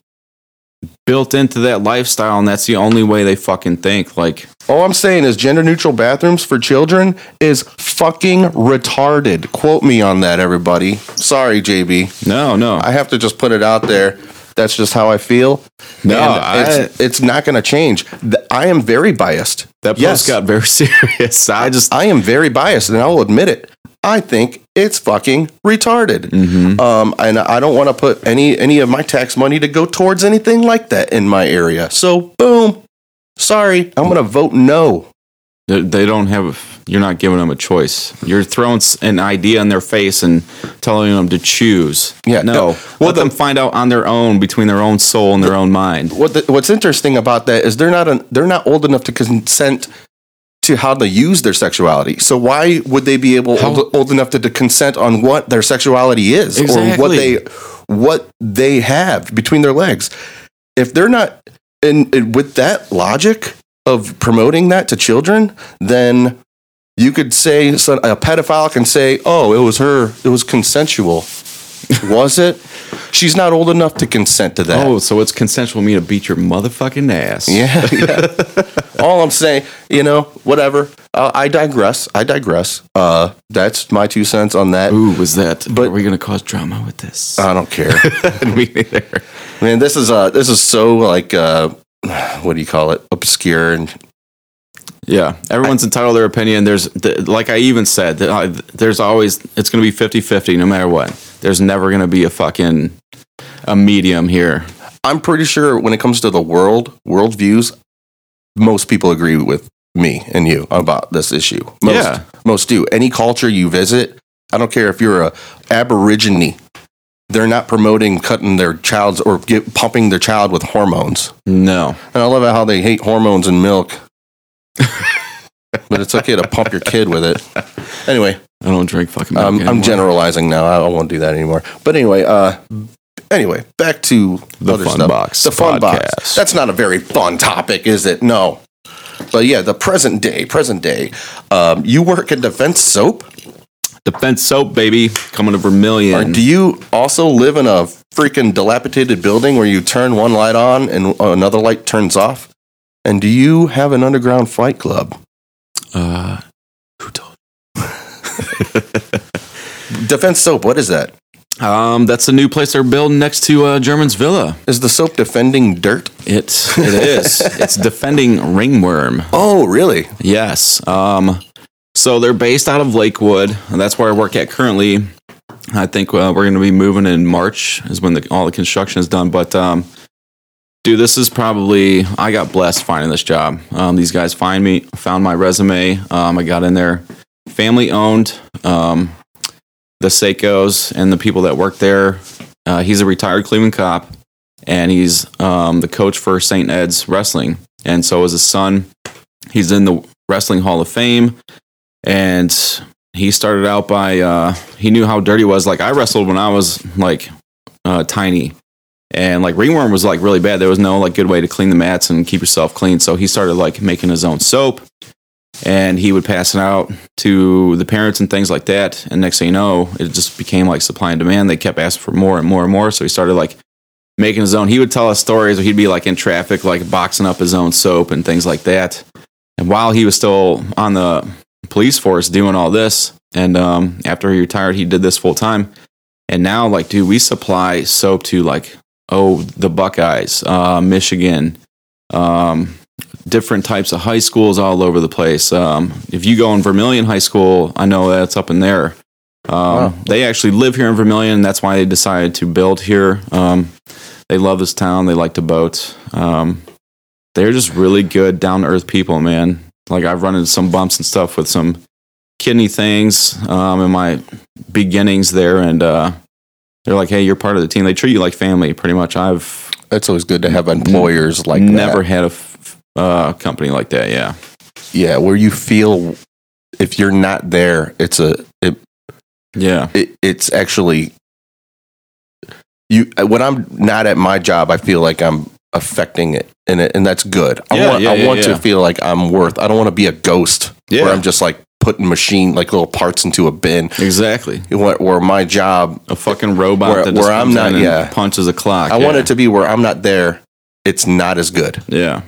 built into that lifestyle, and that's the only way they fucking think. Like, All I'm saying is gender neutral bathrooms for children is fucking retarded. Quote me on that, everybody. Sorry, JB. no, no, I have to just put it out there. That's just how I feel. No, I- it's, it's not going to change. I am very biased. that post yes, got very <laughs> serious. I just I am very biased, and I'll admit it. I think it's fucking retarded. Mm-hmm. Um, and I don't want to put any any of my tax money to go towards anything like that in my area. So, boom. Sorry, I'm going to vote no. They, they don't have. You're not giving them a choice. You're throwing an idea in their face and telling them to choose. Yeah, no. no. Well, Well, Let them find out on their own between their own soul and their own mind. What the, what's interesting about that is they're not a, they're not old enough to consent to how to use their sexuality. So why would they be able How- old, old enough to, to consent on what their sexuality is or what they what they have between their legs? If they're not and, and with that logic of promoting that to children, then you could say a pedophile can say, "Oh, it was her. It was consensual." <laughs> was it? She's not old enough to consent to that. Oh, so it's consensual me to beat your motherfucking ass. Yeah, <laughs> yeah. All I'm saying, you know, whatever. Uh, I digress. I digress. Uh, that's my two cents on that. Ooh, was that? But- are we gonna cause drama with this? I don't care. <laughs> me neither. Man, this is uh, this is so like uh, what do you call it? Obscure and Yeah, everyone's entitled to their opinion. There's, th- like I even said, that I, there's always it's going to be 50-50 no matter what. There's never going to be a fucking a medium here. I'm pretty sure when it comes to the world world views, most people agree with me and you about this issue. Most, Yeah. most do. Any culture you visit, I don't care if you're a Aborigine, they're not promoting cutting their child's or get, pumping their child with hormones. No, And I love how they hate hormones and milk. <laughs> but it's okay to pump your kid with it. Anyway, I don't drink fucking. milk um, I'm generalizing now. I won't do that anymore. But anyway, uh, anyway, back to The Fun stuff. Box The fun box. That's not a very fun topic, is it? No. But yeah, the present day, present day. Um, you work in Defense Soap. Defense soap, baby, coming to Or Vermilion. do you also live in a freaking dilapidated building where you turn one light on and another light turns off? And do you have an underground fight club? uh? <laughs> Defense Soap, what is that? Um, that's a new place they're building next to uh, German's Villa. Is the soap defending dirt? It's it is. <laughs> it's defending ringworm. Oh, really? Yes. Um, so they're based out of Lakewood, and that's where I work at currently. I think uh, we're going to be moving in March is when the, all the construction is done. But um, dude, this is probably I got blessed finding this job. Um, these guys find me, found my resume. Um, I got in there, family owned. Um, the Seikos and the people that work there. Uh, he's a retired Cleveland cop, and he's um, the coach for St. Ed's Wrestling. And so is his son. He's in the Wrestling Hall of Fame, and he started out by uh, he knew how dirty was. Like I wrestled when I was like uh, tiny, and like ringworm was like really bad. There was no like good way to clean the mats and keep yourself clean. So he started like making his own soap, and he would pass it out to the parents and things like that. And next thing you know, it just became like supply and demand. They kept asking for more and more and more. So he started like making his own. He would tell us stories where he'd be like in traffic, like boxing up his own soap and things like that. And while he was still on the police force doing all this, and um, after he retired, he did this full time. And now, like, dude, we supply soap to like, oh, the Buckeyes, uh, Michigan, um, different types of high schools all over the place. Um, if you go in Vermilion High School, I know that's up in there. Um, Wow. They actually live here in Vermilion. And that's why they decided to build here. Um, they love this town. They like to boat. Um, they're just really good, down to earth people, man. Like I've run into some bumps and stuff with some kidney things um, in my beginnings there, and uh, they're like, "Hey, you're part of the team." They treat you like family, pretty much. I've It's always good to have employers like never that. had a uh, company like that. Yeah, Yeah, where you feel if you're not there, it's a it, yeah, it it's actually you when I'm not at my job, I feel like I'm affecting it and it, and that's good. I Yeah, want yeah, I yeah, want to feel like I'm worth. I don't want to be a ghost where I'm just like putting machine like little parts into a bin. exactly. Where, where my job, A fucking robot Where- that just where I'm not- yeah. punches a clock. I want it to be where I'm not there. It's not as good, Yeah.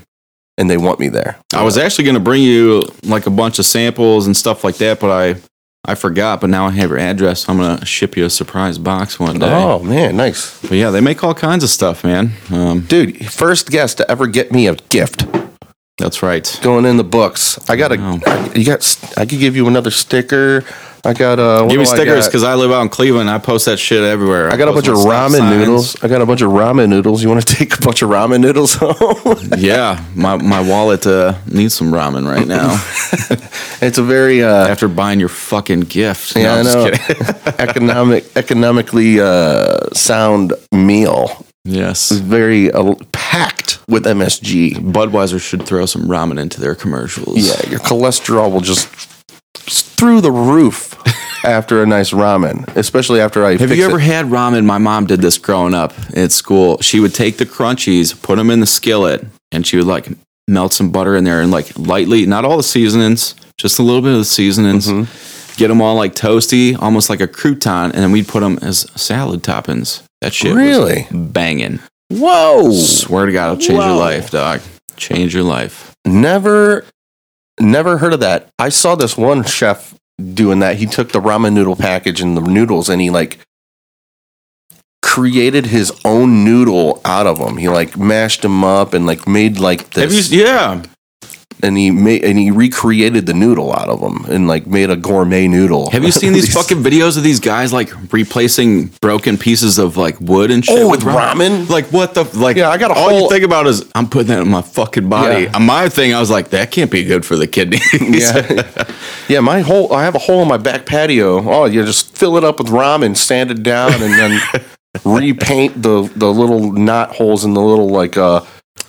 And they want me there. I was actually going to bring you like a bunch of samples and stuff like that, but I I forgot. But now I have your address. So I'm going to ship you a surprise box one day. Oh man, nice, But yeah, they make all kinds of stuff, man. Um, dude! First guest to ever get me a gift. That's right. going in the books. I got a. Wow. You got. I could give you another sticker. I got uh. Give me stickers because I live out in Cleveland. I post that shit everywhere. I got a bunch of ramen signs. noodles. I got a bunch of ramen noodles. You want to <laughs> take a bunch of ramen noodles home? <laughs> Yeah, my my wallet uh, needs some ramen right now <laughs> it's a very uh, after buying your fucking gift. Yeah, I I'm just know economic economically uh, sound meal. Yes. Very uh, packed with MSG. Budweiser should throw some ramen into their commercials. Yeah, your cholesterol will just through the roof after a nice ramen, especially after I Have you ever it. had ramen? My mom did this growing up at school. She would take the crunchies, put them in the skillet, and she would like melt some butter in there and like lightly, not all the seasonings, just a little bit of the seasonings. Mm-hmm. Get them all like toasty, almost like a crouton, and then we'd put them as salad toppings. That shit Really? was banging. Whoa! Swear to God, it'll change your life, dog. Change your life. Never, never heard of that. I saw this one chef doing that. He took the ramen noodle package and the noodles, and he like created his own noodle out of them. He like mashed them up and like made like Have this, you? Yeah. And he made and he recreated the noodle out of them and like made a gourmet noodle. Have you seen <laughs> these fucking videos of these guys like replacing broken pieces of like wood and shit Oh, with ramen? Like what the like? Yeah, I got a all you whole- think about is I'm putting that in my fucking body. Yeah. My thing, I was like, that can't be good for the kidneys. <laughs> Yeah, yeah. My whole I have a hole in my back patio. Oh, you just fill it up with ramen, sand it down, and then <laughs> repaint the the little knot holes in the little like uh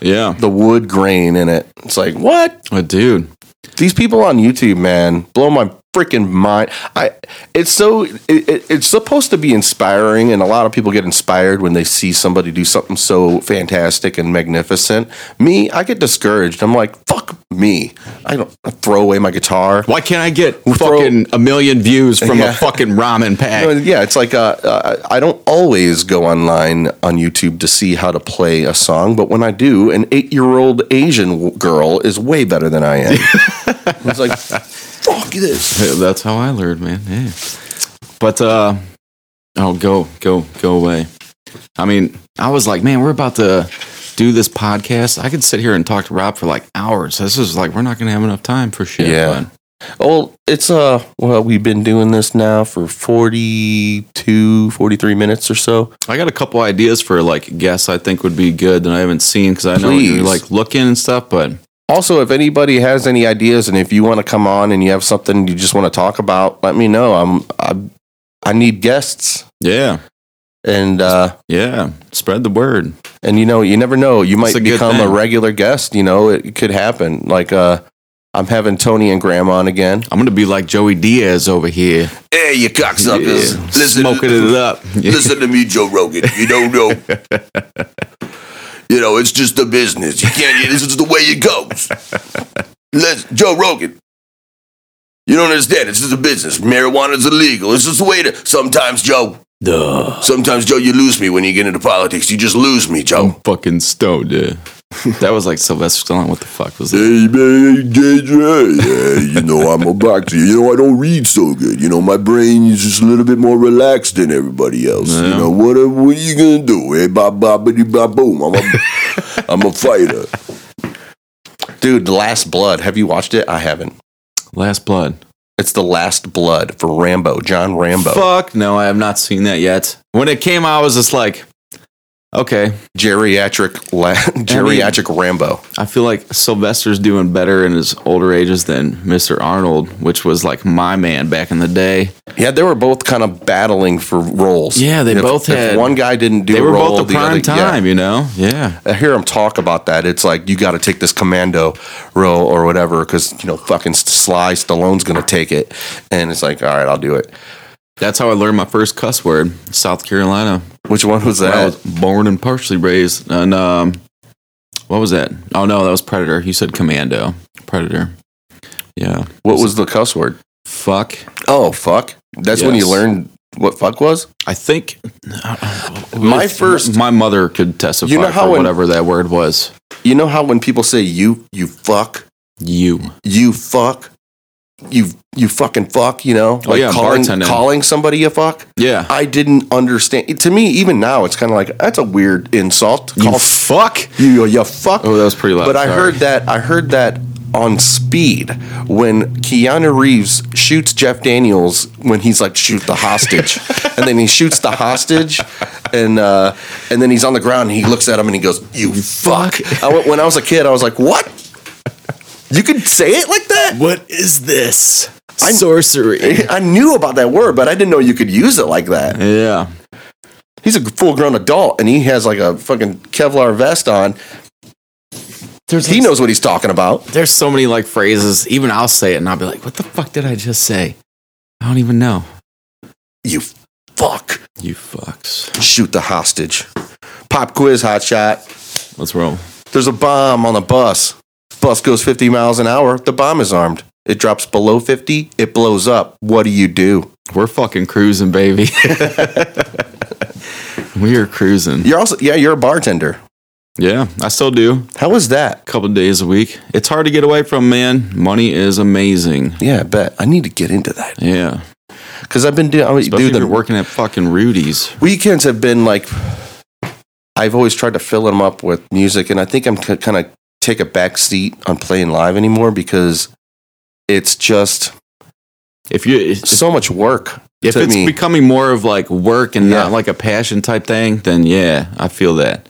yeah. the wood grain in it. It's like what But dude, these people on YouTube, man, blow my freaking mind. I it's so it, it, it's supposed to be inspiring, and a lot of people get inspired when they see somebody do something so fantastic and magnificent. Me, I get discouraged. I'm like, fuck me. I don't throw away my guitar. why can't I get throw- fucking a million views from Yeah. a fucking ramen <laughs> pack? No, yeah, it's like uh, uh, I don't always go online on YouTube to see how to play a song, but when I do, an eight-year-old Asian girl is way better than I am. <laughs> it's like, fuck this. That's how I learned, man. Yeah. But uh oh go, go, go away. I mean, I was like, man, we're about to do this podcast. I could sit here and talk to Rob for like hours. This is like we're not gonna have enough time for shit. Yeah. but- Well, it's uh, well, we've been doing this now for 42, 43 minutes or so. I got a couple ideas for like guests I think would be good that I haven't seen because I know you're like looking and stuff, but Also, if anybody has any ideas and if you want to come on and you have something you just want to talk about, let me know. I'm I, I need guests, yeah. And uh, Yeah. Spread the word. and you know you never know you might a become a regular guest. You know it could happen. Like uh, I'm having Tony and Graham on again. I'm gonna be like Joey Diaz over here. Hey, you cocksuckers. Yeah. Listen, Smoking it up. <laughs> listen to me, Joe Rogan. You don't know. <laughs> you know, it's just a business. You can't, <laughs> this is the way it goes. Let's, Joe Rogan. You don't understand. It's just a business. Marijuana is illegal. It's just the way to. Sometimes, Joe. Duh. Sometimes, Joe, you lose me when you get into politics. You just lose me, Joe. Fucking stoned, yeah. <laughs> that was like Sylvester Stallone. What the fuck was that? Hey, man, JJ. Yeah, you know, I'm a boxer. You know, I don't read so good. You know, my brain is just a little bit more relaxed than everybody else. You know, what, are- what are you going to do? Hey, ba, ba, ba, ba, boom. I'm a, <laughs> I'm a fighter. Dude, The Last Blood. Have you watched it? I haven't. Last Blood. It's The Last Blood for Rambo, John Rambo. Fuck no, I have not seen that yet. When it came out, I was just like, Okay, Geriatric, la- geriatric Rambo. I feel like Sylvester's doing better in his older ages than Mr. Arnold, which was like my man back in the day. Yeah, they were both kind of battling for roles. Yeah, they If- both had- one guy didn't do They were role, both the the prime other, time, you know? Yeah. I hear him talk about that. It's like you got to take this commando role or whatever because you know fucking Sly Stallone's gonna take it, and it's like all right, I'll do it. That's how I learned my first cuss word, South Carolina. Which one was that? I was born and partially raised. And um, what was that? Oh, no, that was Predator. You said Commando. Predator. Yeah. what was the cuss word? Fuck. Oh fuck! That's when you learned what fuck was. I think My if- first- my mother could testify You know how for when- whatever that word was. You know how when people say you you fuck You. you fuck you you fucking fuck you know like Oh, yeah, calling bartending. calling somebody a fuck. Yeah. I didn't understand. To me, even now, it's kind of like that's a weird insult. You fuck. you you fuck. Oh, that was pretty loud. But I heard that I heard that on Speed when Keanu Reeves shoots Jeff Daniels when he's like shoot the hostage, <laughs> and then he shoots the hostage, and uh, and then he's on the ground and he looks at him and he goes, "You fuck." <laughs> I when I was a kid, I was like, "What? You could say it like that?" What is this? I- Sorcery. I knew about that word, but I didn't know you could use it like that. yeah. He's a full grown adult and he has like a fucking Kevlar vest on. There's He knows what he's talking about. There's so many like phrases. Even I'll say it and I'll be like, what the fuck did I just say? I don't even know. You fuck. You fucks. Shoot the hostage. Pop quiz, hot shot. Let's roll. There's a bomb on the bus. Bus goes 50 miles an hour. The bomb is armed. It drops below 50. It blows up. What do you do? We're fucking cruising, baby. <laughs> we are cruising. You're also, yeah, you're a bartender. Yeah, I still do. How is that? A couple days a week. It's hard to get away from, man. Money is amazing. Yeah, I bet. I need to get into that. Yeah. Because I've been doing, I Especially do if the working at fucking Rudy's. weekends have been like I've always tried to fill them up with music, and I think I'm c- kind of take a back seat on playing live anymore because it's just If you if, so much work. if it's me. becoming more of like work and Yeah. not like a passion type thing, then yeah, I feel that.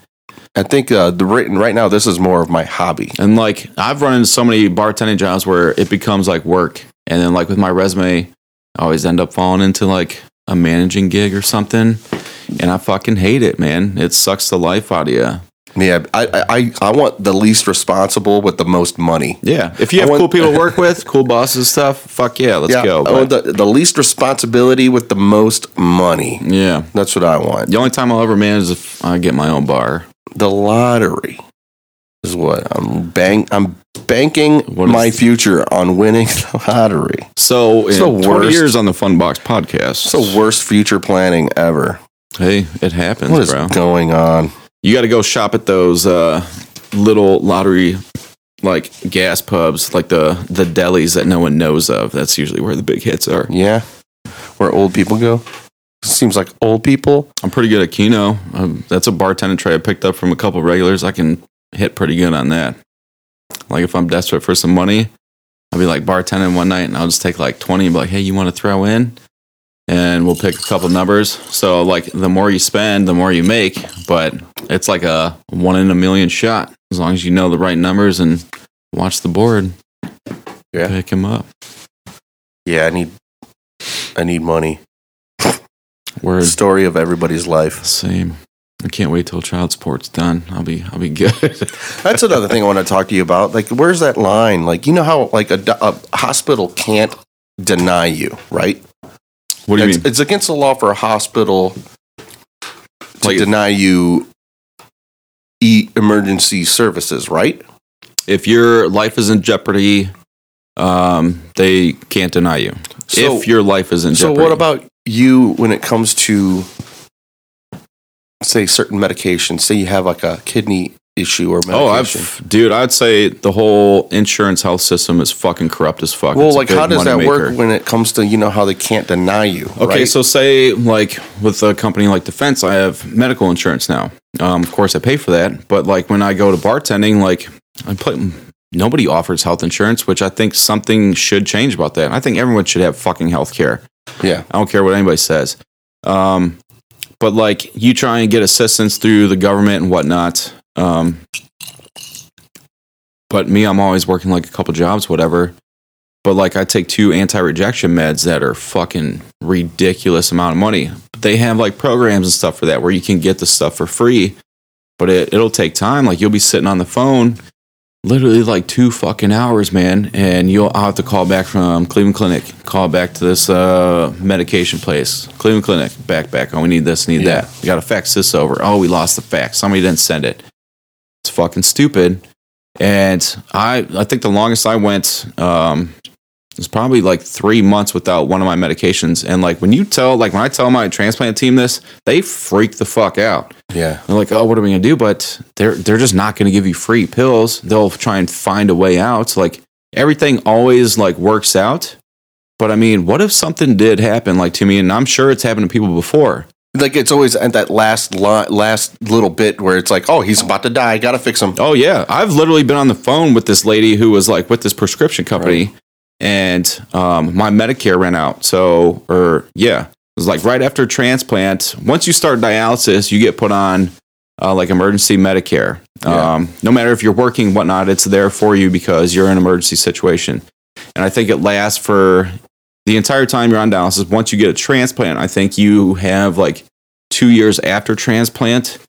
I think uh, the right, right now this is more of my hobby. And like I've run into so many bartending jobs where it becomes like work. And then like with my resume, I always end up falling into like a managing gig or something. And I fucking hate it, man. It sucks the life out of you. Yeah, I, I I- want the least responsible with the most money. Yeah. If you have want- cool <laughs> people to work with, cool bosses and stuff, fuck yeah, let's yeah, go. I want the, the least responsibility with the most money. yeah. That's what I want. The only time I'll ever manage is if I get my own bar. The lottery is what I'm bank. I'm banking my future on winning <laughs> the lottery. So It's the 20 years on the Fun Box podcast. It's the worst future planning ever. hey, it happens, What is bro. going on? You got to go shop at those uh, little lottery like gas pubs, like the the delis that no one knows of. That's usually where the big hits are. Yeah, where old people go. Seems like old people. I'm pretty good at Keno. Um, that's a bartender tray I picked up from a couple regulars. I can hit pretty good on that. Like if I'm desperate for some money, I'll be like bartending one night and I'll just take like 20 and be like, hey, you want to throw in? And we'll pick a couple numbers. So like the more you spend, the more you make. But it's like a one in a million shot as long as you know the right numbers and watch the board. Yeah. Pick him up. Yeah, I need. I need money. Word. Story of everybody's life. Same. I can't wait till child support's done. I'll be I'll be good. <laughs> That's another thing I want to talk to you about. Like, where's that line? Like, you know how like a, a hospital can't deny you, right? What do you it's, mean? it's against the law for a hospital to Like- deny you e- emergency services, right? if your life is in jeopardy, um, they can't deny you. So- if your life is in jeopardy. So, what about you when it comes to, say, certain medications? Say you have like a kidney issue or medication. Oh, I've, dude, I'd say the whole insurance health system is fucking corrupt as fuck. well, It's like, how does that work when it comes to you know how they can't deny you? Okay, right? so say like with a company like Defense, I have medical insurance now. Um, of course, I pay for that, but like when I go to bartending, like I play, nobody offers health insurance, which I think something should change about that. I think everyone should have fucking health care. yeah, I don't care what anybody says. Um, but like you try and get assistance through the government and whatnot. Um, but me, I'm always working like a couple jobs, whatever. But like I take two anti-rejection meds that are fucking ridiculous amount of money. But they have like programs and stuff for that where you can get the stuff for free. But it, it'll take time. Like you'll be sitting on the phone literally like two fucking hours, man. And you'll I'll have to call back from Cleveland Clinic, call back to this uh, medication place. Cleveland Clinic, back, back. Oh, we need this, need Yeah. that. We got to fax this over. Oh, we lost the fax. Somebody didn't send it. It's fucking stupid. And I, I think the longest I went um, was probably like three months without one of my medications. And like when you tell, like when I tell my transplant team this, they freak the fuck out. Yeah. They're like, oh, what are we gonna do? But they're they're just not gonna give you free pills. They'll try and find a way out. Like everything always like works out. But I mean, what if something did happen like to me? And I'm sure it's happened to people before. Like it's always at that last li- last little bit where it's like, oh, he's about to die. Gotta fix him. Oh yeah, I've literally been on the phone with this lady who was like with this prescription company, and um, my Medicare ran out. So, or yeah, it was like right after transplant. Once you start dialysis, you get put on uh, like emergency Medicare. Yeah. Um, no matter if you're working, whatnot, it's there for you because you're in an emergency situation. And I think it lasts for the entire time you're on dialysis. Once you get a transplant, I think you have like two years after transplant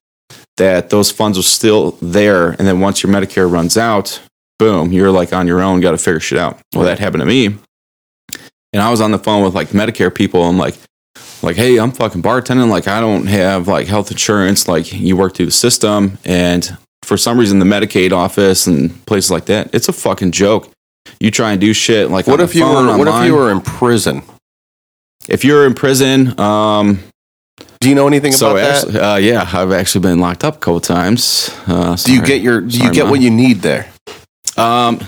that those funds are still there. And then once your Medicare runs out, boom, you're like on your own, got to figure shit out. Well, that happened to me. And I was on the phone with like Medicare people. I'm like, like, hey, I'm fucking bartending. Like, I don't have like health insurance. Like, you work through the system. And for some reason, the Medicaid office and places like that, it's a fucking joke. You try and do shit like What if you were phone, What if you were in prison? if you're in prison, um, Do you know anything so about that? uh, yeah, I've actually been locked up a couple times. Uh, Do you get your Do you Sorry, get Ma. what you need there? Um,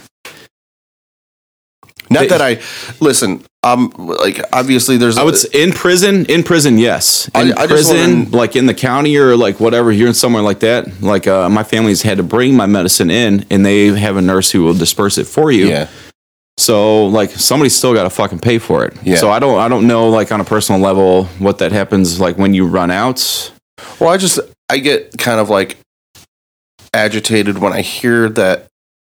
Not They- that I listen. Um, like obviously there's. I would say in prison. In prison, yes. In I just prison, wanna- like in the county or like whatever, you're in somewhere like that. Like uh, my family's had to bring my medicine in, and they have a nurse who will disperse it for you. yeah. So like somebody's still got to fucking pay for it. Yeah. So I don't I don't know like on a personal level what that happens like when you run out. Well, I just I get kind of like agitated when I hear that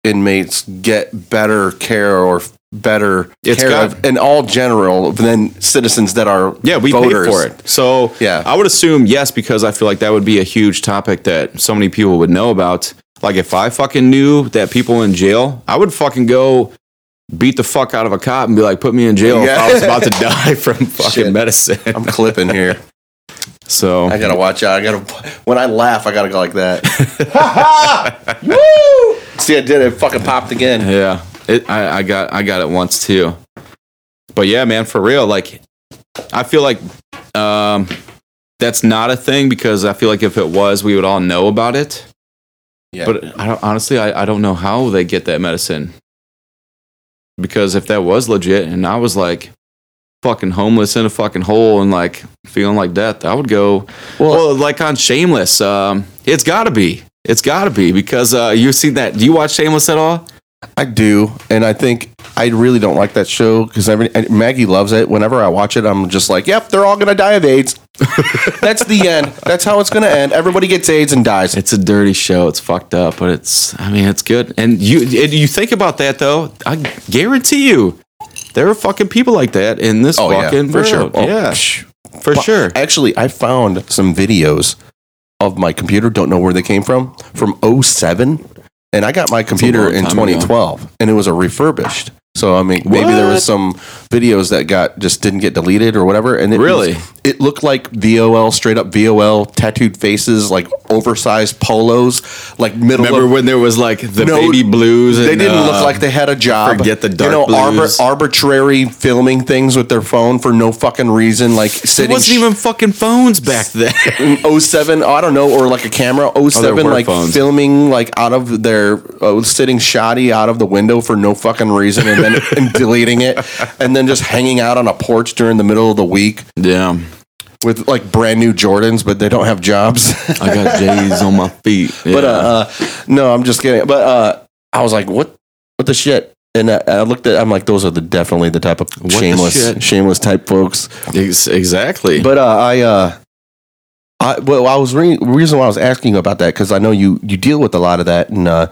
inmates get better care or better It's care got- of, in all general than citizens that are Yeah, we voters. pay for it. So Yeah. I would assume yes because I feel like that would be a huge topic that so many people would know about. Like if I fucking knew that people in jail, I would fucking go beat the fuck out of a cop and be like, put me in jail Yeah. if I was about to <laughs> die from <laughs> fucking Shit. medicine. I'm clipping here. <laughs> So I gotta watch out. I gotta when I laugh, I gotta go like that. See, I did it. Fucking popped again. yeah, it, I, I got I got it once too. But yeah, man, for real, like I feel like um, that's not a thing because I feel like if it was, we would all know about it. Yeah. But I don't, honestly, I, I don't know how they get that medicine. Because if that was legit and I was like fucking homeless in a fucking hole and like feeling like death, I would go, well, like on Shameless. Um, it's got to be. It's got to be because uh, you've seen that. Do you watch Shameless at all? I do, and I think I really don't like that show because every Maggie loves it. Whenever I watch it, I'm just like, "Yep, they're all gonna die of AIDS." <laughs> That's the end. That's how it's gonna end. Everybody gets AIDS and dies. It's a dirty show. It's fucked up, but it's. I mean, it's good. And you, and you think about that though. I guarantee you, there are fucking people like that in this Oh yeah, fucking for sure. world. Oh, yeah, psh. for sure. Actually, I found some videos of my computer. Don't know where they came from. From 07. And I got my computer in time ago. 2012, and it was a refurbished. So I mean, maybe there was some videos that got just didn't get deleted or whatever. And it was- Really? it looked like VOL, straight up VOL, tattooed faces, like oversized polos, like middle. Remember of, when there was like the No, baby blues? they didn't uh, look like they had a job. forget the you dark know, arbor- blues. arbitrary filming things with their phone for no fucking reason, like sitting. wasn't even fucking phones back then. <laughs> in 07 I don't know or like a camera 07 were like phones. filming like out of their uh, sitting shoddy out of the window for no fucking reason and then <laughs> and deleting it and then just hanging out on a porch during the middle of the week yeah, with like brand new Jordans but they don't have jobs. I got <laughs> J's on my feet. but uh, uh no I'm just kidding. But uh I was like what? What the shit? And I, I looked at I'm like those are the definitely the type of the shameless shameless type folks. Ex- exactly. But uh, I uh, I, well, I was re- reason why I was asking you about that because I know you you deal with a lot of that and uh,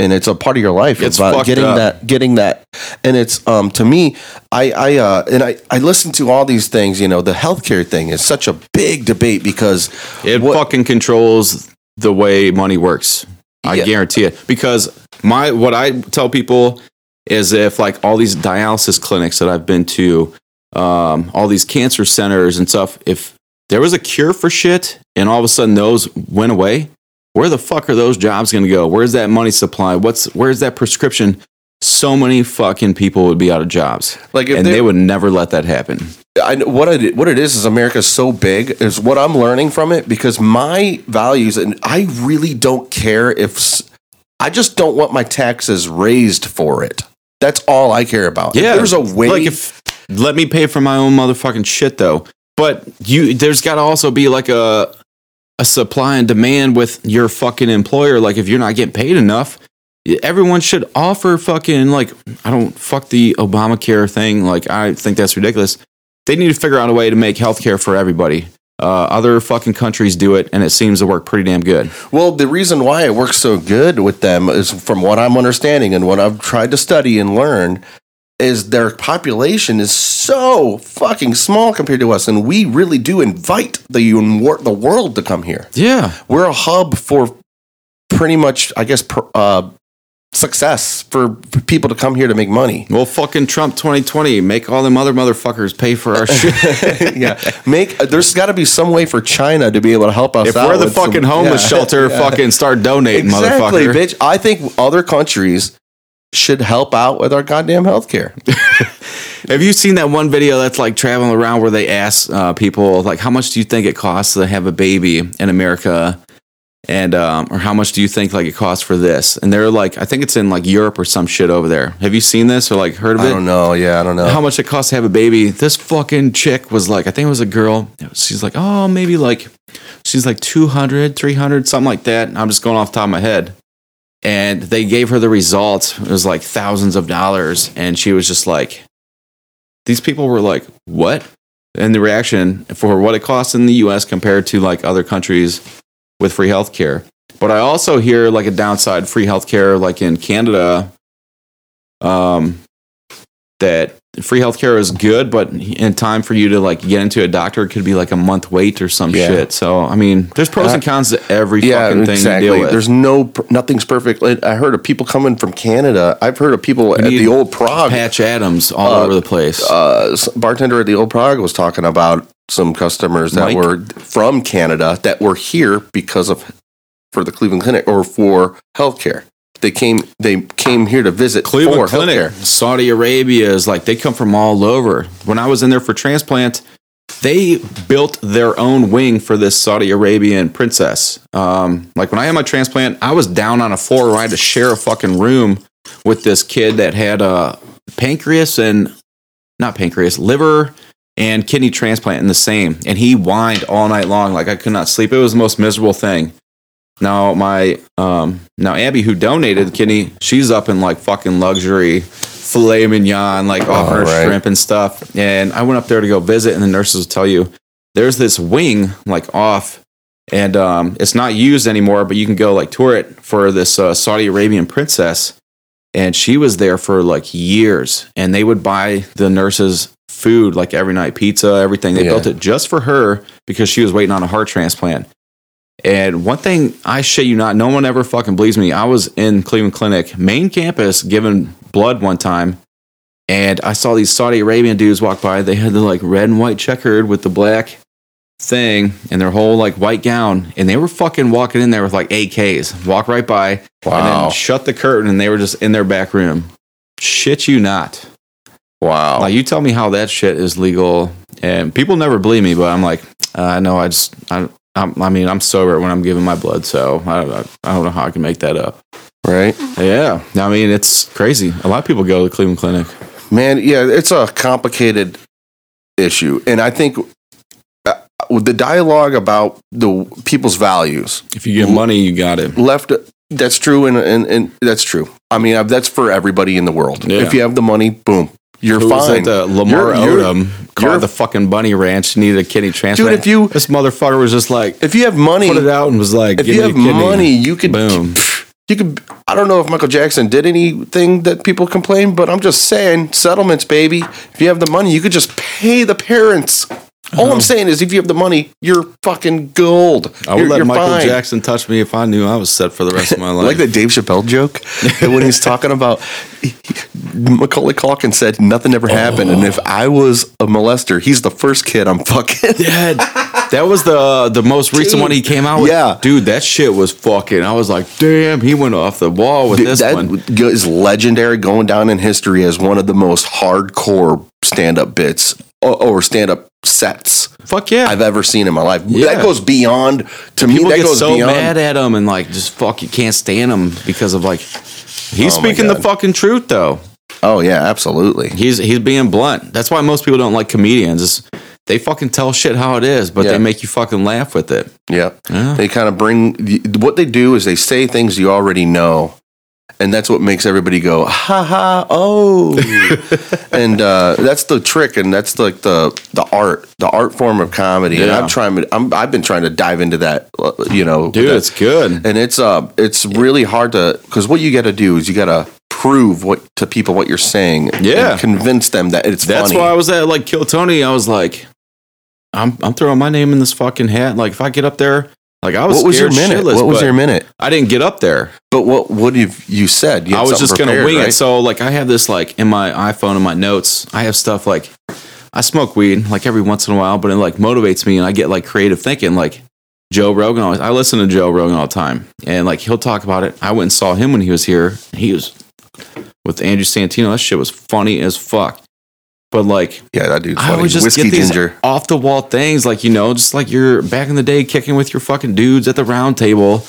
and it's a part of your life It's about getting up. that getting that and it's um to me I I uh, and I I listen to all these things you know the healthcare thing is such a big debate because It what- fucking controls the way money works. I Yeah. guarantee it. Because my what I tell people is if like all these dialysis clinics that I've been to, um, all these cancer centers and stuff, if there was a cure for shit and all of a sudden those went away, where the fuck are those jobs going to go? Where's that money supply? What's where's that prescription? So many fucking people would be out of jobs, like if and they, they would never let that happen. I what it what it is is America's so big is what I'm learning from it because my values and I really don't care if I just don't want my taxes raised for it. That's all I care about. If Yeah, there's a way. Like if let me pay for my own motherfucking shit though. But you there's got to also be like a a supply and demand with your fucking employer. Like if you're not getting paid enough, everyone should offer fucking like I don't fuck the Obamacare thing. Like I think that's ridiculous. They need to figure out a way to make healthcare for everybody. Uh, other fucking countries do it, and it seems to work pretty damn good. Well, the reason why it works so good with them is from what I'm understanding and what I've tried to study and learn is their population is so fucking small compared to us and we really do invite the the world to come here. Yeah, We're a hub for pretty much I guess uh, success for people to come here to make money. well, fucking Trump 2020, make all them other motherfuckers pay for our shit. <laughs> yeah, make there's got to be some way for China to be able to help us If we're the with some- fucking homeless yeah. shelter, <laughs> Yeah. fucking start donating, exactly, motherfucker. bitch. I think other countries should help out with our goddamn healthcare. <laughs> Have you seen that one video that's like traveling around where they ask uh, people like, how much do you think it costs to have a baby in America, and um, or how much do you think like it costs for this? And they're like, I think it's in like Europe or some shit over there. Have you seen this or like heard of it? I don't know. Yeah, I don't know. How much it costs to have a baby? This fucking chick was like, I think it was a girl. She's like, oh, maybe like, she's like 200, 300, something like that. And I'm just going off the top of my head. And they gave her the results. It was like thousands of dollars. And she was just like, these people were like, what? And the reaction for what it costs in the US compared to like other countries with free healthcare. But I also hear like a downside free healthcare, like in Canada, um, that free healthcare is good, but in time for you to like get into a doctor, it could be like a month wait or some Yeah. shit. So I mean, there's pros and cons to every yeah, fucking thing exactly. you deal with. There's no nothing's perfect. I heard of people coming from Canada. I've heard of people at the old Prague. Patch Adams all Uh, over the place. uh, bartender at the old Prague was talking about some customers that Mike? were from Canada that were here because of for the Cleveland Clinic or for healthcare. They came they came here to visit Cleveland for Clinic, healthcare. Saudi Arabia is like they come from all over. When I was in there for transplant, they built their own wing for this Saudi Arabian princess. Um, like when I had my transplant, I was down on a floor where I had to share a fucking room with this kid that had a pancreas and not pancreas, liver and kidney transplant in the same. And he whined all night long, like I could not sleep. It was the most miserable thing. Now my um now Abby who donated the kidney, she's up in like fucking luxury filet mignon, like offering her right. shrimp and stuff. And I went up there to go visit, and the nurses will tell you there's this wing like off, and um it's not used anymore, but you can go like tour it for this uh, Saudi Arabian princess. And she was there for like years, and they would buy the nurses food like every night, pizza, everything. They Yeah. built it just for her because she was waiting on a heart transplant. And one thing I shit you not, no one ever fucking believes me. I was in Cleveland Clinic, main campus, giving blood one time, and I saw these Saudi Arabian dudes walk by. They had the like red and white checkered with the black thing and their whole like white gown, and they were fucking walking in there with like AKs. Walk right by, and then shut the curtain, and they were just in their back room. Shit you not. Wow. Like you tell me how that shit is legal, and people never believe me. But I'm like, uh, know I just, I, I'm, I mean, I'm sober when I'm giving my blood, so I, I, I don't know how I can make that up. right? Yeah, I mean, it's crazy. A lot of people go to the Cleveland Clinic. Man, yeah, it's a complicated issue. And I think uh, with the dialogue about the people's values If you get money, you got it. left that's true and, and, and that's true i mean that's for everybody in the world Yeah. if you have the money boom You're Who was fine. at the Lamar You're- you're- Odom you're- called the fucking bunny ranch, needed a kidney transplant. Dude, if you- this motherfucker was just like if you have money, put it out and was like, if "Give you have kidney." money, you could boom. You could. I don't know if Michael Jackson did anything that people complain, but I'm just saying settlements, baby. If you have the money, you could just pay the parents. All. I'm saying is, if you have the money, you're fucking gold. I would you're, let you're Michael fine. Jackson touch me if I knew I was set for the rest of my <laughs> life. like that Dave Chappelle joke when he's talking about he- Macaulay Culkin said nothing ever happened, and if oh. I was a molester, he's the first kid I'm fucking. Dad, that was the the most recent Dude, one he came out with. yeah. dude, that shit was fucking. I was like, damn, he went off the wall with this that one. is legendary, going down in history as one of the most hardcore stand-up bits or, or stand-up sets Fuck yeah. I've ever seen in my life. Yeah. That goes beyond to me. People That get goes so beyond. mad at him and like just fuck, you can't stand him because of like he's Oh speaking the fucking truth though. oh yeah, absolutely. He's he's being blunt. That's why most people don't like comedians. Is they fucking tell shit how it is, but Yeah. they make you fucking laugh with it. Yeah. Yeah. They kind of bring what they do is they say things you already know. And that's what makes everybody go, ha ha, oh. <laughs> and uh, that's the trick. And that's like the, the art, the art form of comedy. And Yeah. I'm trying to, I'm, I've been trying to dive into that, uh, you know. Dude, that- it's good. and it's, uh, it's really hard to, because what you got to do is you got to prove what to people what you're saying. Yeah. And convince them that it's That's funny. why I was at like Kill Tony. I was like, I'm I'm throwing my name in this fucking hat. Like if I get up there, like I was what was your minute? shitless, What was your minute? I didn't get up there. But what what have you said? You I was just gonna prepared, wing right? it. So like I have this like in my iPhone and my notes. I have stuff like I smoke weed like every once in a while, but it like motivates me and I get like creative thinking. Like Joe Rogan, always, I listen to Joe Rogan all the time, and like he'll talk about it. I went and saw him when he was here. He was with Andrew Santino. That shit was funny as fuck. But like Yeah, that dude's I always just Whiskey get these ginger. off the wall things, like you know, just like you're back in the day kicking with your fucking dudes at the round table,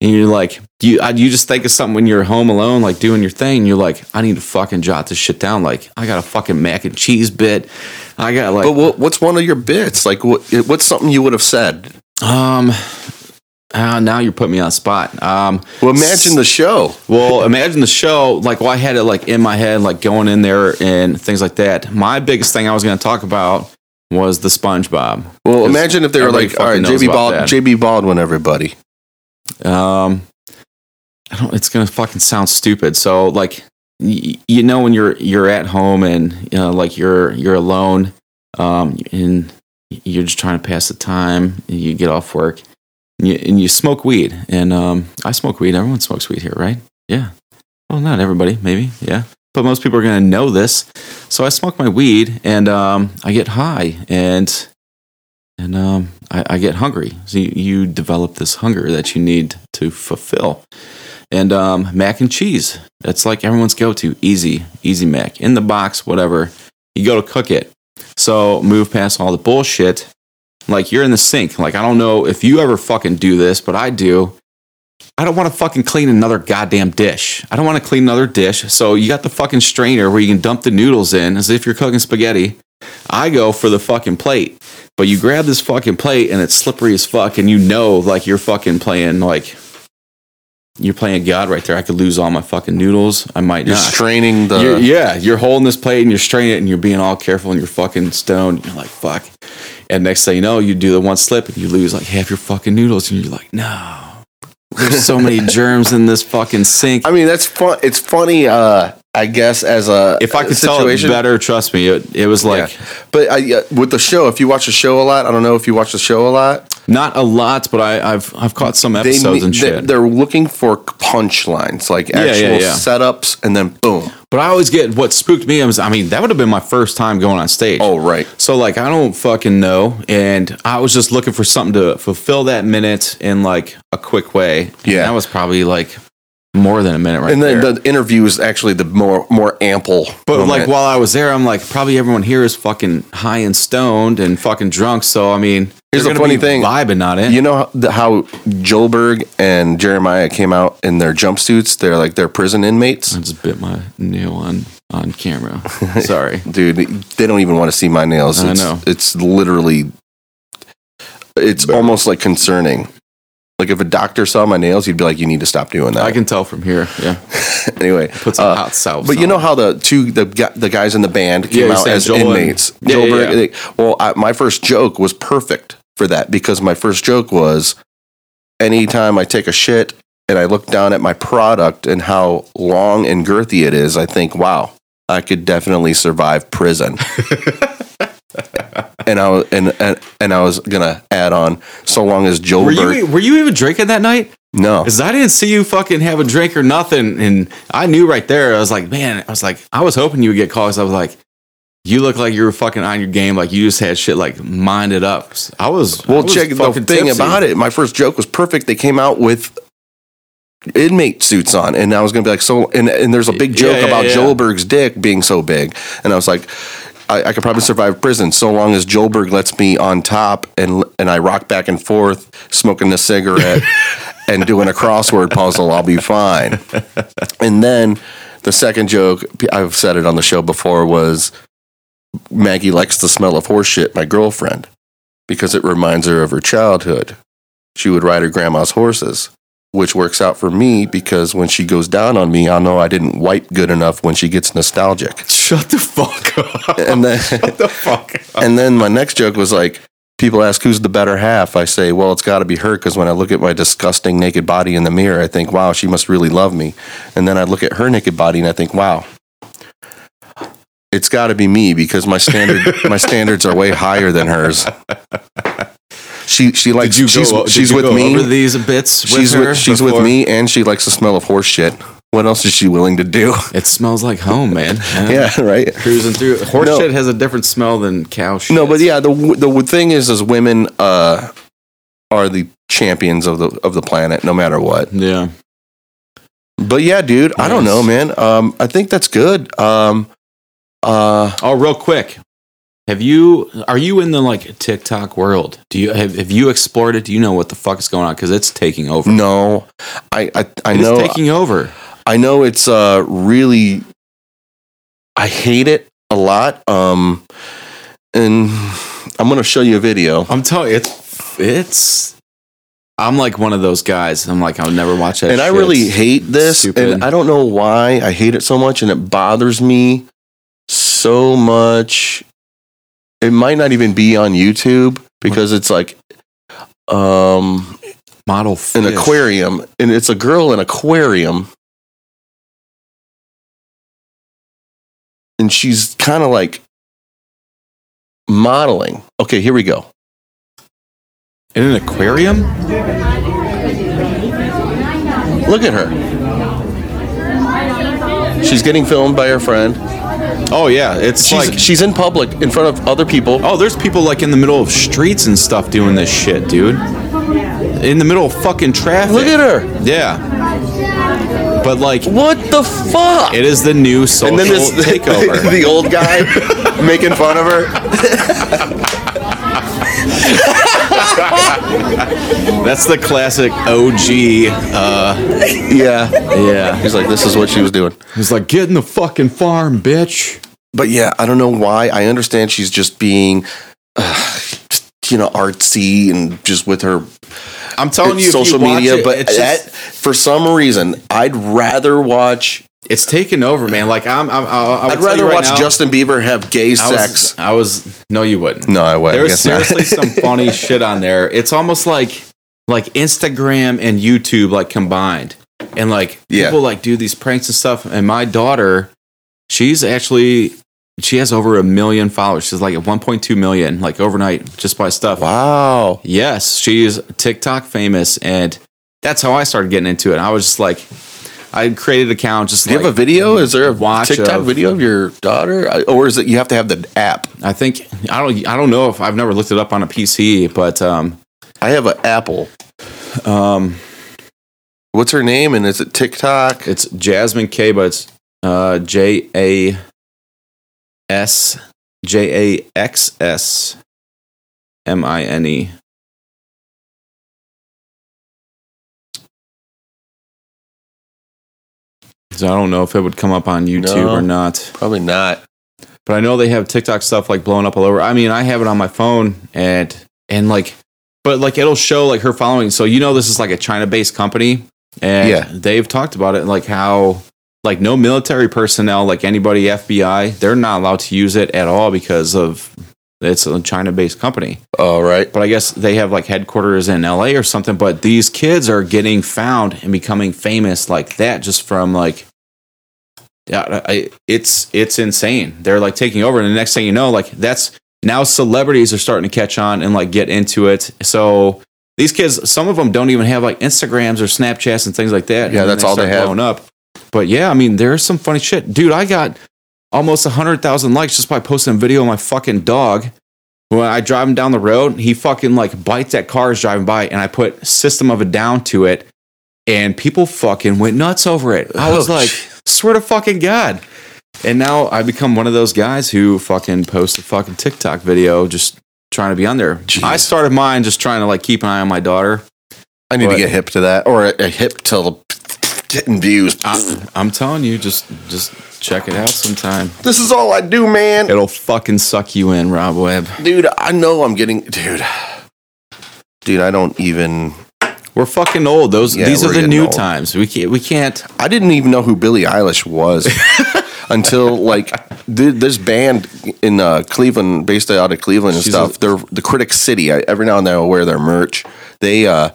and you're like, you I, you just think of something when you're home alone, like doing your thing. You're like, I need to fucking jot this shit down. Like, I got a fucking mac and cheese bit. I got like, But what, what's one of your bits? Like, what, what's something you would have said? um, uh, now you're putting me on the spot. Um, Well, imagine the show. <laughs> Well, imagine the show. Like, well, I had it like in my head, like going in there and things like that. My biggest thing I was going to talk about was the SpongeBob. Well, imagine if they were like, all right, JB, Bald. JB Baldwin, everybody. Um, I don't. It's gonna fucking sound stupid. So like, y- you know, when you're you're at home and you know, like you're you're alone, um, and you're just trying to pass the time. You get off work, and you, and you smoke weed. And um, I smoke weed. Everyone smokes weed here, right? Yeah. Well, not everybody, maybe. Yeah. But most people are gonna know this. So I smoke my weed, and um, I get high, and and um, I, I get hungry. So you, you develop this hunger that you need to fulfill. And um, mac and cheese. That's like everyone's go to. Easy, easy mac. In the box, whatever. You go to cook it. So move past all the bullshit. Like you're in the sink. Like I don't know if you ever fucking do this, but I do. I don't want to fucking clean another goddamn dish. I don't want to clean another dish. So you got the fucking strainer where you can dump the noodles in as if you're cooking spaghetti. I go for the fucking plate. But you grab this fucking plate and it's slippery as fuck and you know like you're fucking playing like you're playing God right there. I could lose all my fucking noodles. I might You're not. straining the. You're- yeah, you're holding this plate and you're straining it and you're being all careful and you're fucking stoned. You're like, fuck. And next thing you know, you do the one slip and you lose like half your fucking noodles and you're like, no. There's so many germs in this fucking sink. I mean, that's fun. It's funny, uh, I guess, as a If I could tell it better, trust me, it, it was like yeah. But I, with the show, if you watch the show a lot, I don't know if you watch the show a lot. not a lot, but I, I've I've caught some They, episodes and shit. they're looking for punchlines, like actual yeah, yeah. setups, and then boom. But I always get what spooked me. Was, I mean, that would have been my first time going on stage. Oh, right. So like I don't fucking know, and I was just looking for something to fulfill that minute in like a quick way. And Yeah. that was probably like more than a minute right And then there. the interview is actually the more more ample. but like while I was there, I'm like probably everyone here is fucking high and stoned and fucking drunk. So I mean, Here's the funny be thing. vibing on it. You know how, the- how Joelberg and Jeremiah came out in their jumpsuits? They're like they're prison inmates. I just bit my nail on on camera. <laughs> Sorry. Dude, they don't even want to see my nails. I know. It's literally, it's almost like concerning. Like if a doctor saw my nails, he'd be like, "You need to stop doing that." I can tell from here. Yeah. <laughs> anyway, Put some uh, hot sauce. But you know how the two the gu- the guys in the band came Yeah, out as Joel and- inmates. Yeah, Joel yeah, Berg- yeah. they- well, I, my first joke was perfect for that because my first joke was anytime I take a shit and I look down at my product and how long and girthy it is, I think, wow, I could definitely survive prison. <laughs> <laughs> and I was and, and and I was gonna add on so long as Joel Were Berg- you were you even drinking that night? no Because I didn't see you fucking have a drink or nothing, and I knew right there. I was like, man, I was like, I was hoping you would get called. 'cause I was like, you look like you were fucking on your game, like you just had shit like minded up. I was Well, I was check the thing tipsy. about it. My first joke was perfect. They came out with inmate suits on, and I was gonna be like, so. And, and there's a big joke Yeah, yeah, about yeah. Joelberg's dick being so big, and I was like. I, I could probably survive prison so long as Joelberg lets me on top and and I rock back and forth smoking a cigarette <laughs> and doing a crossword puzzle. I'll be fine. And then the second joke I've said it on the show before was Maggie likes the smell of horse shit. My girlfriend because it reminds her of her childhood. She would ride her grandma's horses, which works out for me because when she goes down on me, I'll know I didn't wipe good enough when she gets nostalgic. <laughs> Shut the fuck up. And then, <laughs> Shut the fuck up. and then my next joke was like, people ask who's the better half. I say, well, it's got to be her because when I look at my disgusting naked body in the mirror, I think, wow, she must really love me. And then I look at her naked body and I think, wow, it's got to be me because my standard my <laughs> standards are way higher than hers. She she likes Did you she's go, she's with me. over these bits with she's with, she's before? with me and she likes the smell of horse shit. What else is she willing to do? It smells like home, man. <laughs> yeah, right. Cruising through. Horse No. shit has a different smell than cow shit. No, but yeah, the the thing is, is women uh, are the champions of the of the planet, no matter what. Yeah. But yeah, dude, I don't know, man. Um, I think that's good. Um, uh, Oh, real quick. Have you are you in the like TikTok world? Do you have, have you explored it? Do you know what the fuck is going on? Because it's taking over. no, I I, I It know taking over. I know it's uh really I hate it a lot. Um, and I'm gonna show you a video. I'm telling you, it's it's. I'm like one of those guys. I'm like I'll never watch that. and I really hate this, stupid. and I don't know why I hate it so much, and it bothers me so much. It might not even be on YouTube because it's like um model an aquarium, and it's a girl in aquarium, and she's kind of like modeling. Okay, here we go. in an aquarium. Look at her. She's getting filmed by her friend. Oh yeah, it's She's like she's in public in front of other people. oh, there's people like in the middle of streets and stuff doing this shit, dude. In the middle of fucking traffic. Look at her. Yeah. But like, What the fuck? it is the new social and then this <laughs> takeover. the old guy making fun of her. <laughs> That's the classic OG. Uh, Yeah. yeah. He's like, this is what she was doing. He's like, get in the fucking farm, bitch. But yeah, I don't know why. I understand she's just being, uh, just, you know, artsy and just with her I'm telling you, if social you media. it, but it's, that, just- for some reason, I'd rather watch. it's taken over, man. Like I'm, I'm I'll, I will I'd rather right watch now, Justin Bieber have gay I sex. was, I was, no, you wouldn't. no, I would. There I guess not. seriously some <laughs> funny shit on there. It's almost like like Instagram and YouTube like combined. And like Yeah. people like do these pranks and stuff. And my daughter, she's actually she has over a million followers. She's like at 1.2 million, like overnight, just by stuff. wow. Yes, she's TikTok famous, and that's how I started getting into it. I was just like, I created an account just Do you have a video? Is there a watch TikTok of- video of your daughter, I- or is it you have to have the app? I think I don't I don't know if I've never looked it up on a PC, but um I have an Apple. um What's her name? And is it TikTok? It's Jasmine K, but it's uh, J A S J A X S M I N E. So I don't know if it would come up on YouTube No. or not, Probably not. but I know they have TikTok stuff like blowing up all over. I mean, I have it on my phone and and like, but like it'll show like her following. So you know this is like a China-based company, and Yeah. they've talked about it like how like no military personnel, like anybody FBI, they're not allowed to use it at all because of it's a China-based company. All right. But I guess they have like headquarters in LA or something. But these kids are getting found and becoming famous like that just from like yeah, I, it's it's insane. They're like taking over, and the next thing you know, like that's now celebrities are starting to catch on and like get into it. So these kids, some of them don't even have like Instagrams or Snapchats and things like that. Yeah, that's all they have. Blowing up. But yeah, I mean, there's some funny shit, dude. I got almost a hundred thousand likes just by posting a video of my fucking dog. When I drive him down the road, he fucking like bites at cars driving by, and I put System of a Down to it, and people fucking went nuts over it. I was Oh, like, swear to fucking God. And now I become one of those guys who fucking post a fucking TikTok video just trying to be on there. Jeez. I started mine just trying to like keep an eye on my daughter. I need But- to get hip to that, or a, a hip to getting views. I, I'm telling you, just just check it out sometime. This is all I do, man. It'll fucking suck you in, Rob Webb. Dude, I know I'm getting, dude. Dude, I don't even. We're fucking old. Those Yeah, these are the new old. times. We can't we can't I didn't even know who Billie Eilish was <laughs> until like th- this band in uh, Cleveland, based out of Cleveland and She's stuff. a- they're the Critic City. I, every now and then I wear their merch. They uh,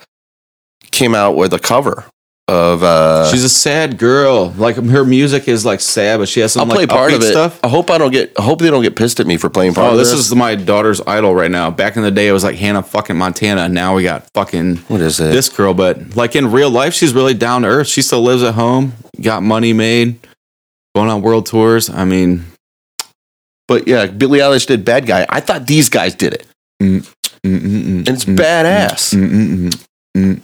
came out with a cover of. Uh, She's a sad girl. Like her music is like sad, but she has I'll some play like part upbeat of it. stuff. I hope I don't get. I hope they don't get pissed at me for playing part Oh, this this. is my daughter's idol right now. Back in the day, it was like Hannah fucking Montana. Now we got fucking what is it? this girl. But like in real life, she's really down to earth. She still lives at home, got money made, going on world tours. I mean, but yeah, Billie Eilish did "Bad Guy." I thought these guys did it, mm, mm, mm, and it's mm, badass. mm, mm, mm, mm.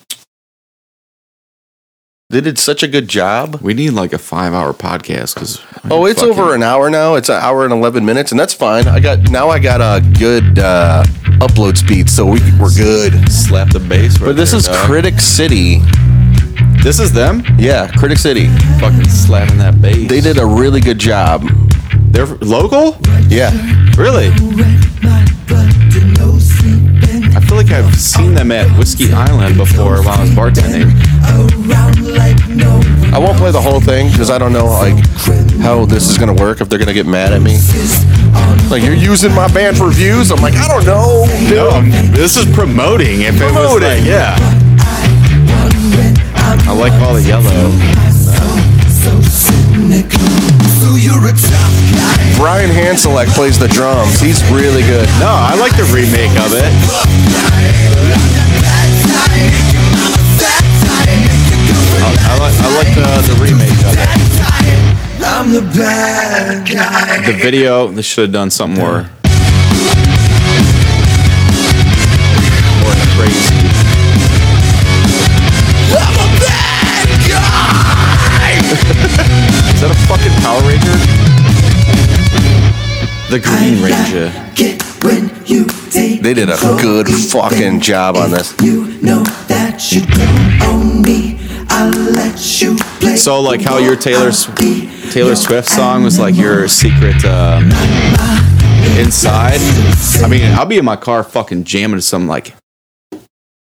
They did such a good job. We need like a five-hour podcast because Oh, it's over an hour now. It's an hour and eleven minutes, and that's fine. I got now. I got a good uh, upload speed, so we we're good. slap the bass. Right But this there, is dog. Critic City. This is them Yeah, Critic City. fucking slapping that bass. They did a really good job. They're local. Yeah, Really? I feel like I've seen them at Whiskey Island before while I was bartending. I won't play the whole thing because I don't know like how this is gonna work. If they're gonna get mad at me, like you're using my band for views. I'm like, I don't know. No, I'm- this is promoting. If it was like, yeah. I like all the yellow. Brian Hanselek plays the drums. He's really good. No, I like the remake of it. I, I like, I like the, the remake of it. I'm the bad guy. The video, they should have done something more. More The Green Ranger. Get when you take They did a good fucking job on this. You know that you don't own me. I'll let you play. So, like how your Taylor Taylor Swift song was like your secret um, inside. I mean, I'll be in my car fucking jamming to some like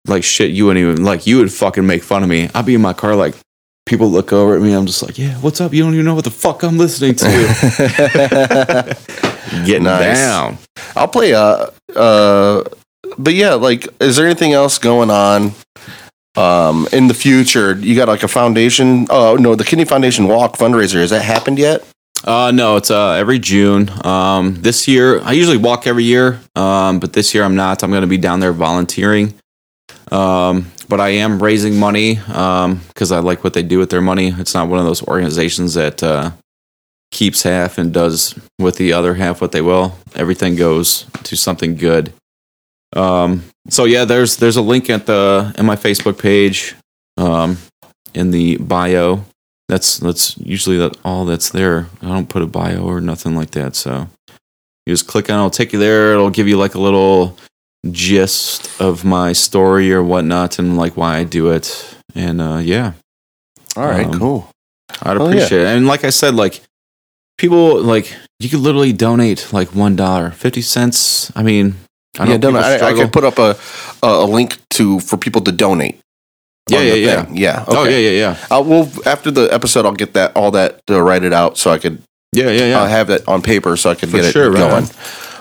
like shit you wouldn't even like. You would fucking make fun of me. I'll be in my car like people look over at me. I'm just like, yeah, what's up? You don't even know what the fuck I'm listening to. <laughs> Getting Nice. down. I'll play. Uh, uh, but yeah, like, is there anything else going on? Um, in the future, you got like a foundation. Oh no, the Kidney Foundation Walk fundraiser. Has that happened yet? Uh, no, it's uh, every June. Um, this year, I usually walk every year, um, but this year I'm not. I'm going to be down there volunteering. Um, but I am raising money because I like what they do with their money. It's not one of those organizations that uh, keeps half and does with the other half what they will. Everything goes to something good. Um, so yeah, there's there's a link at the in my Facebook page, um, in the bio that's that's usually that all that's there. I don't put a bio or nothing like that. So you just click on it, it'll take you there. It'll give you like a little gist of my story or whatnot and like why I do it. And uh, yeah, All right, Um, cool. I'd Oh, yeah. appreciate it. And like I said, like people like you could literally donate like one dollar, fifty cents. I mean, I yeah, don't, I, I could put up a, a link to for people to donate. Yeah, on yeah, yeah. thing. yeah. Oh okay. yeah, yeah, yeah, I'll, well, after the episode, I'll get that all that to write it out so I could. yeah, yeah, yeah. I'll have that on paper so I can For get sure, it right going.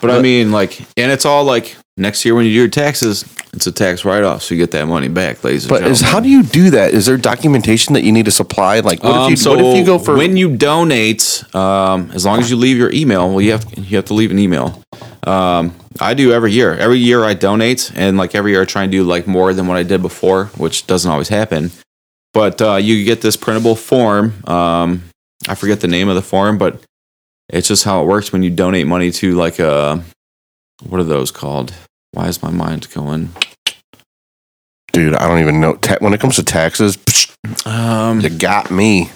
But I mean, like, and it's all like next year when you do your taxes, it's a tax write off, so you get that money back, ladies and But is, how do you do that? Is there documentation that you need to supply? Like, what, Um, if, you, what if you go for? when you donate? Um, as long as you leave your email, well, you have you have to leave an email. Um, I do every year. Every year I donate, and like every year I try and do like more than what I did before, which doesn't always happen. But uh, you get this printable form. Um, I forget the name of the form, but it's just how it works when you donate money to like a what are those called? Why is my mind going? dude, I don't even know. Ta- when it comes to taxes, psh, Um, you got me.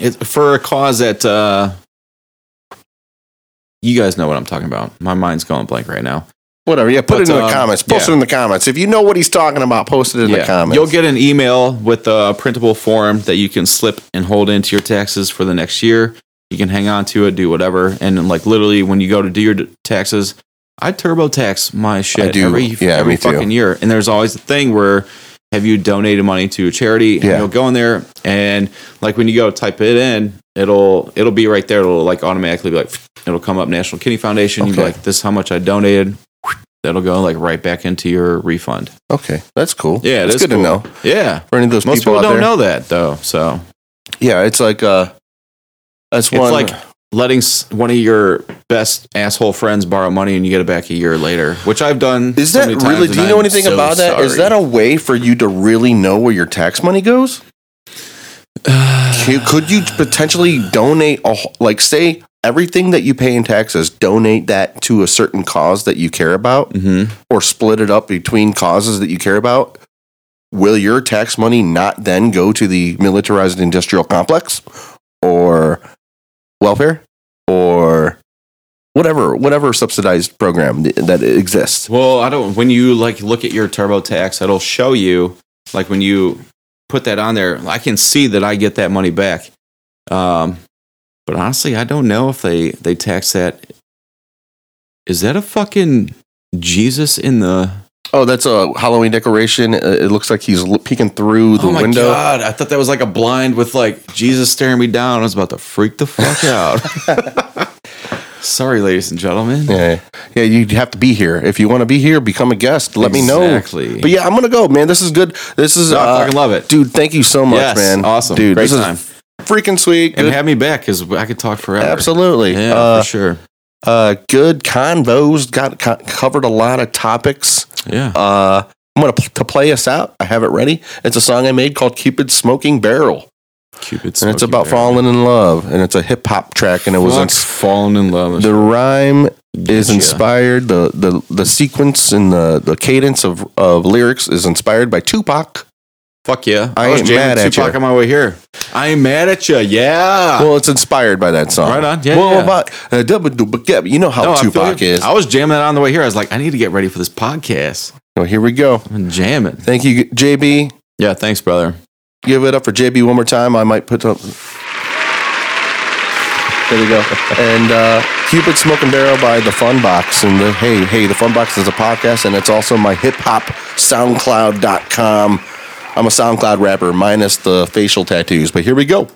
It's for a cause that uh, you guys know what I'm talking about. My mind's going blank right now. Whatever. Yeah, put But, it in the um, comments. Post yeah. it in the comments. If you know what he's talking about, post it in the comments. You'll get an email with a printable form that you can slip and hold into your taxes for the next year. You can hang on to it, do whatever, and like literally when you go to do your taxes, I turbo-tax my shit do. every Yeah, every me too. fucking year. And there's always a thing where have you donated money to a charity? And Yeah. you'll go in there and like when you go type it in, it'll it'll be right there. It'll like automatically be like it'll come up National Kidney Foundation. You be like, this is how much I donated. That'll go like right back into your refund. okay, that's cool. Yeah, it's that's good to know Yeah. for any of those Most people, people, don't there. know that though. So Yeah, it's like uh, that's it's one. like letting one of your best asshole friends borrow money and you get it back a year later, which I've done. is so that really? Do you know I'm anything so about that? Is sorry. that a way for you to really know where your tax money goes? <sighs> Could- Could you potentially donate a like say everything that you pay in taxes, donate that to a certain cause that you care about, Mhm. or split it up between causes that you care about? Will your tax money not then go to the militarized industrial complex or welfare or whatever whatever subsidized program that exists? Well, I don't. When you like look at your TurboTax, it'll show you like when you put that on there. I can see that I get that money back. Um, but honestly, I don't know if they they tax that. Is that a fucking Jesus in the? Oh, that's a Halloween decoration. Uh, It looks like he's l- peeking through the oh my window. god! I thought that was like a blind with like Jesus staring me down. I was about to freak the fuck <laughs> out. Sorry, ladies and gentlemen. Yeah, yeah. You have to be here if you want to be here. Become a guest. Let me know. Exactly. But yeah, I'm gonna go, man. This is good. This is. No, I uh, fucking love it. dude. Thank you so much, Yes, man. awesome. dude. Great this time. is freaking sweet. and Good. have me back because I could talk forever. Absolutely. Yeah, uh, for sure. Uh, good convos. Got co- covered a lot of topics. Yeah. Uh, I'm gonna p- to play us out. I have it ready. It's a song I made called "Cupid Smoking Barrel," Cupid. and it's about Barrel. falling in love. And it's a hip hop track, and it was in, Fuck's falling in love. the rhyme is inspired. The the the sequence and the the cadence of of lyrics is inspired by Tupac. Fuck yeah. I was ain't jamming mad at Tupac ya. on my way here. I ain't mad at you. Yeah. Well, it's inspired by that song. Right on. Yeah, Well, yeah. about uh, dubba dubba gab. you know how No, I Tupac you. is. I was jamming that on the way here. I was like, I need to get ready for this podcast. Well, here we go. I'm jamming. Thank you, JB. Yeah. Thanks, brother. Give it up for JB one more time. I might put up. There we go. And uh, Cupid Smoking Barrel by the Fun Box. And the hey, hey, the Fun Box is a podcast, and it's also my hip hop SoundCloud.com. I'm a SoundCloud rapper minus the facial tattoos, but here we go.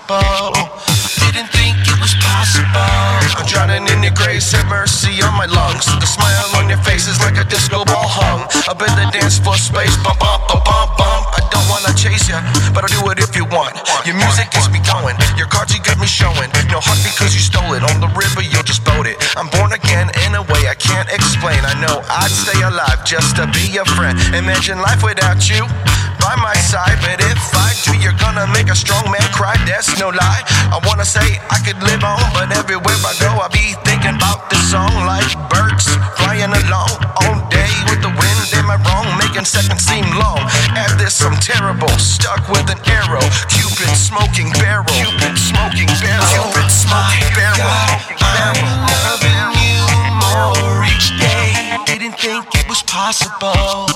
Possible. Didn't think it was possible. I'm drowning in your grace, have mercy on my lungs. The smile on your face is like a disco ball hung. Up in the dance floor space, bump, bump, bump, bump, bump. I don't wanna chase ya, but I'll do it if you want. Your music gets me going, your cards you got me showing. No heart because you stole it. On the river, you'll just boat it. I'm born again in a way I can't explain. I know I'd stay alive just to be your friend. Imagine life without you by my side, but if I do, you're gonna make a strong man cry. That's no lie. I wanna say I could live on, but everywhere I go, I be thinking about this song like birds flying along all day with the wind. Am I wrong? Making seconds seem long. At this, I'm terrible, stuck with an arrow. Cupid smoking barrel. Cupid smoking barrel. Cupid smoking oh barrel. Loving you more each day. Didn't think it was possible.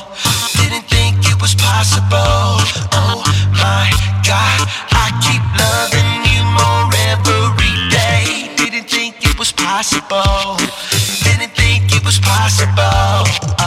Didn't think it was possible. Oh my God, I keep loving you more every day. Didn't think it was possible. Didn't think it was possible.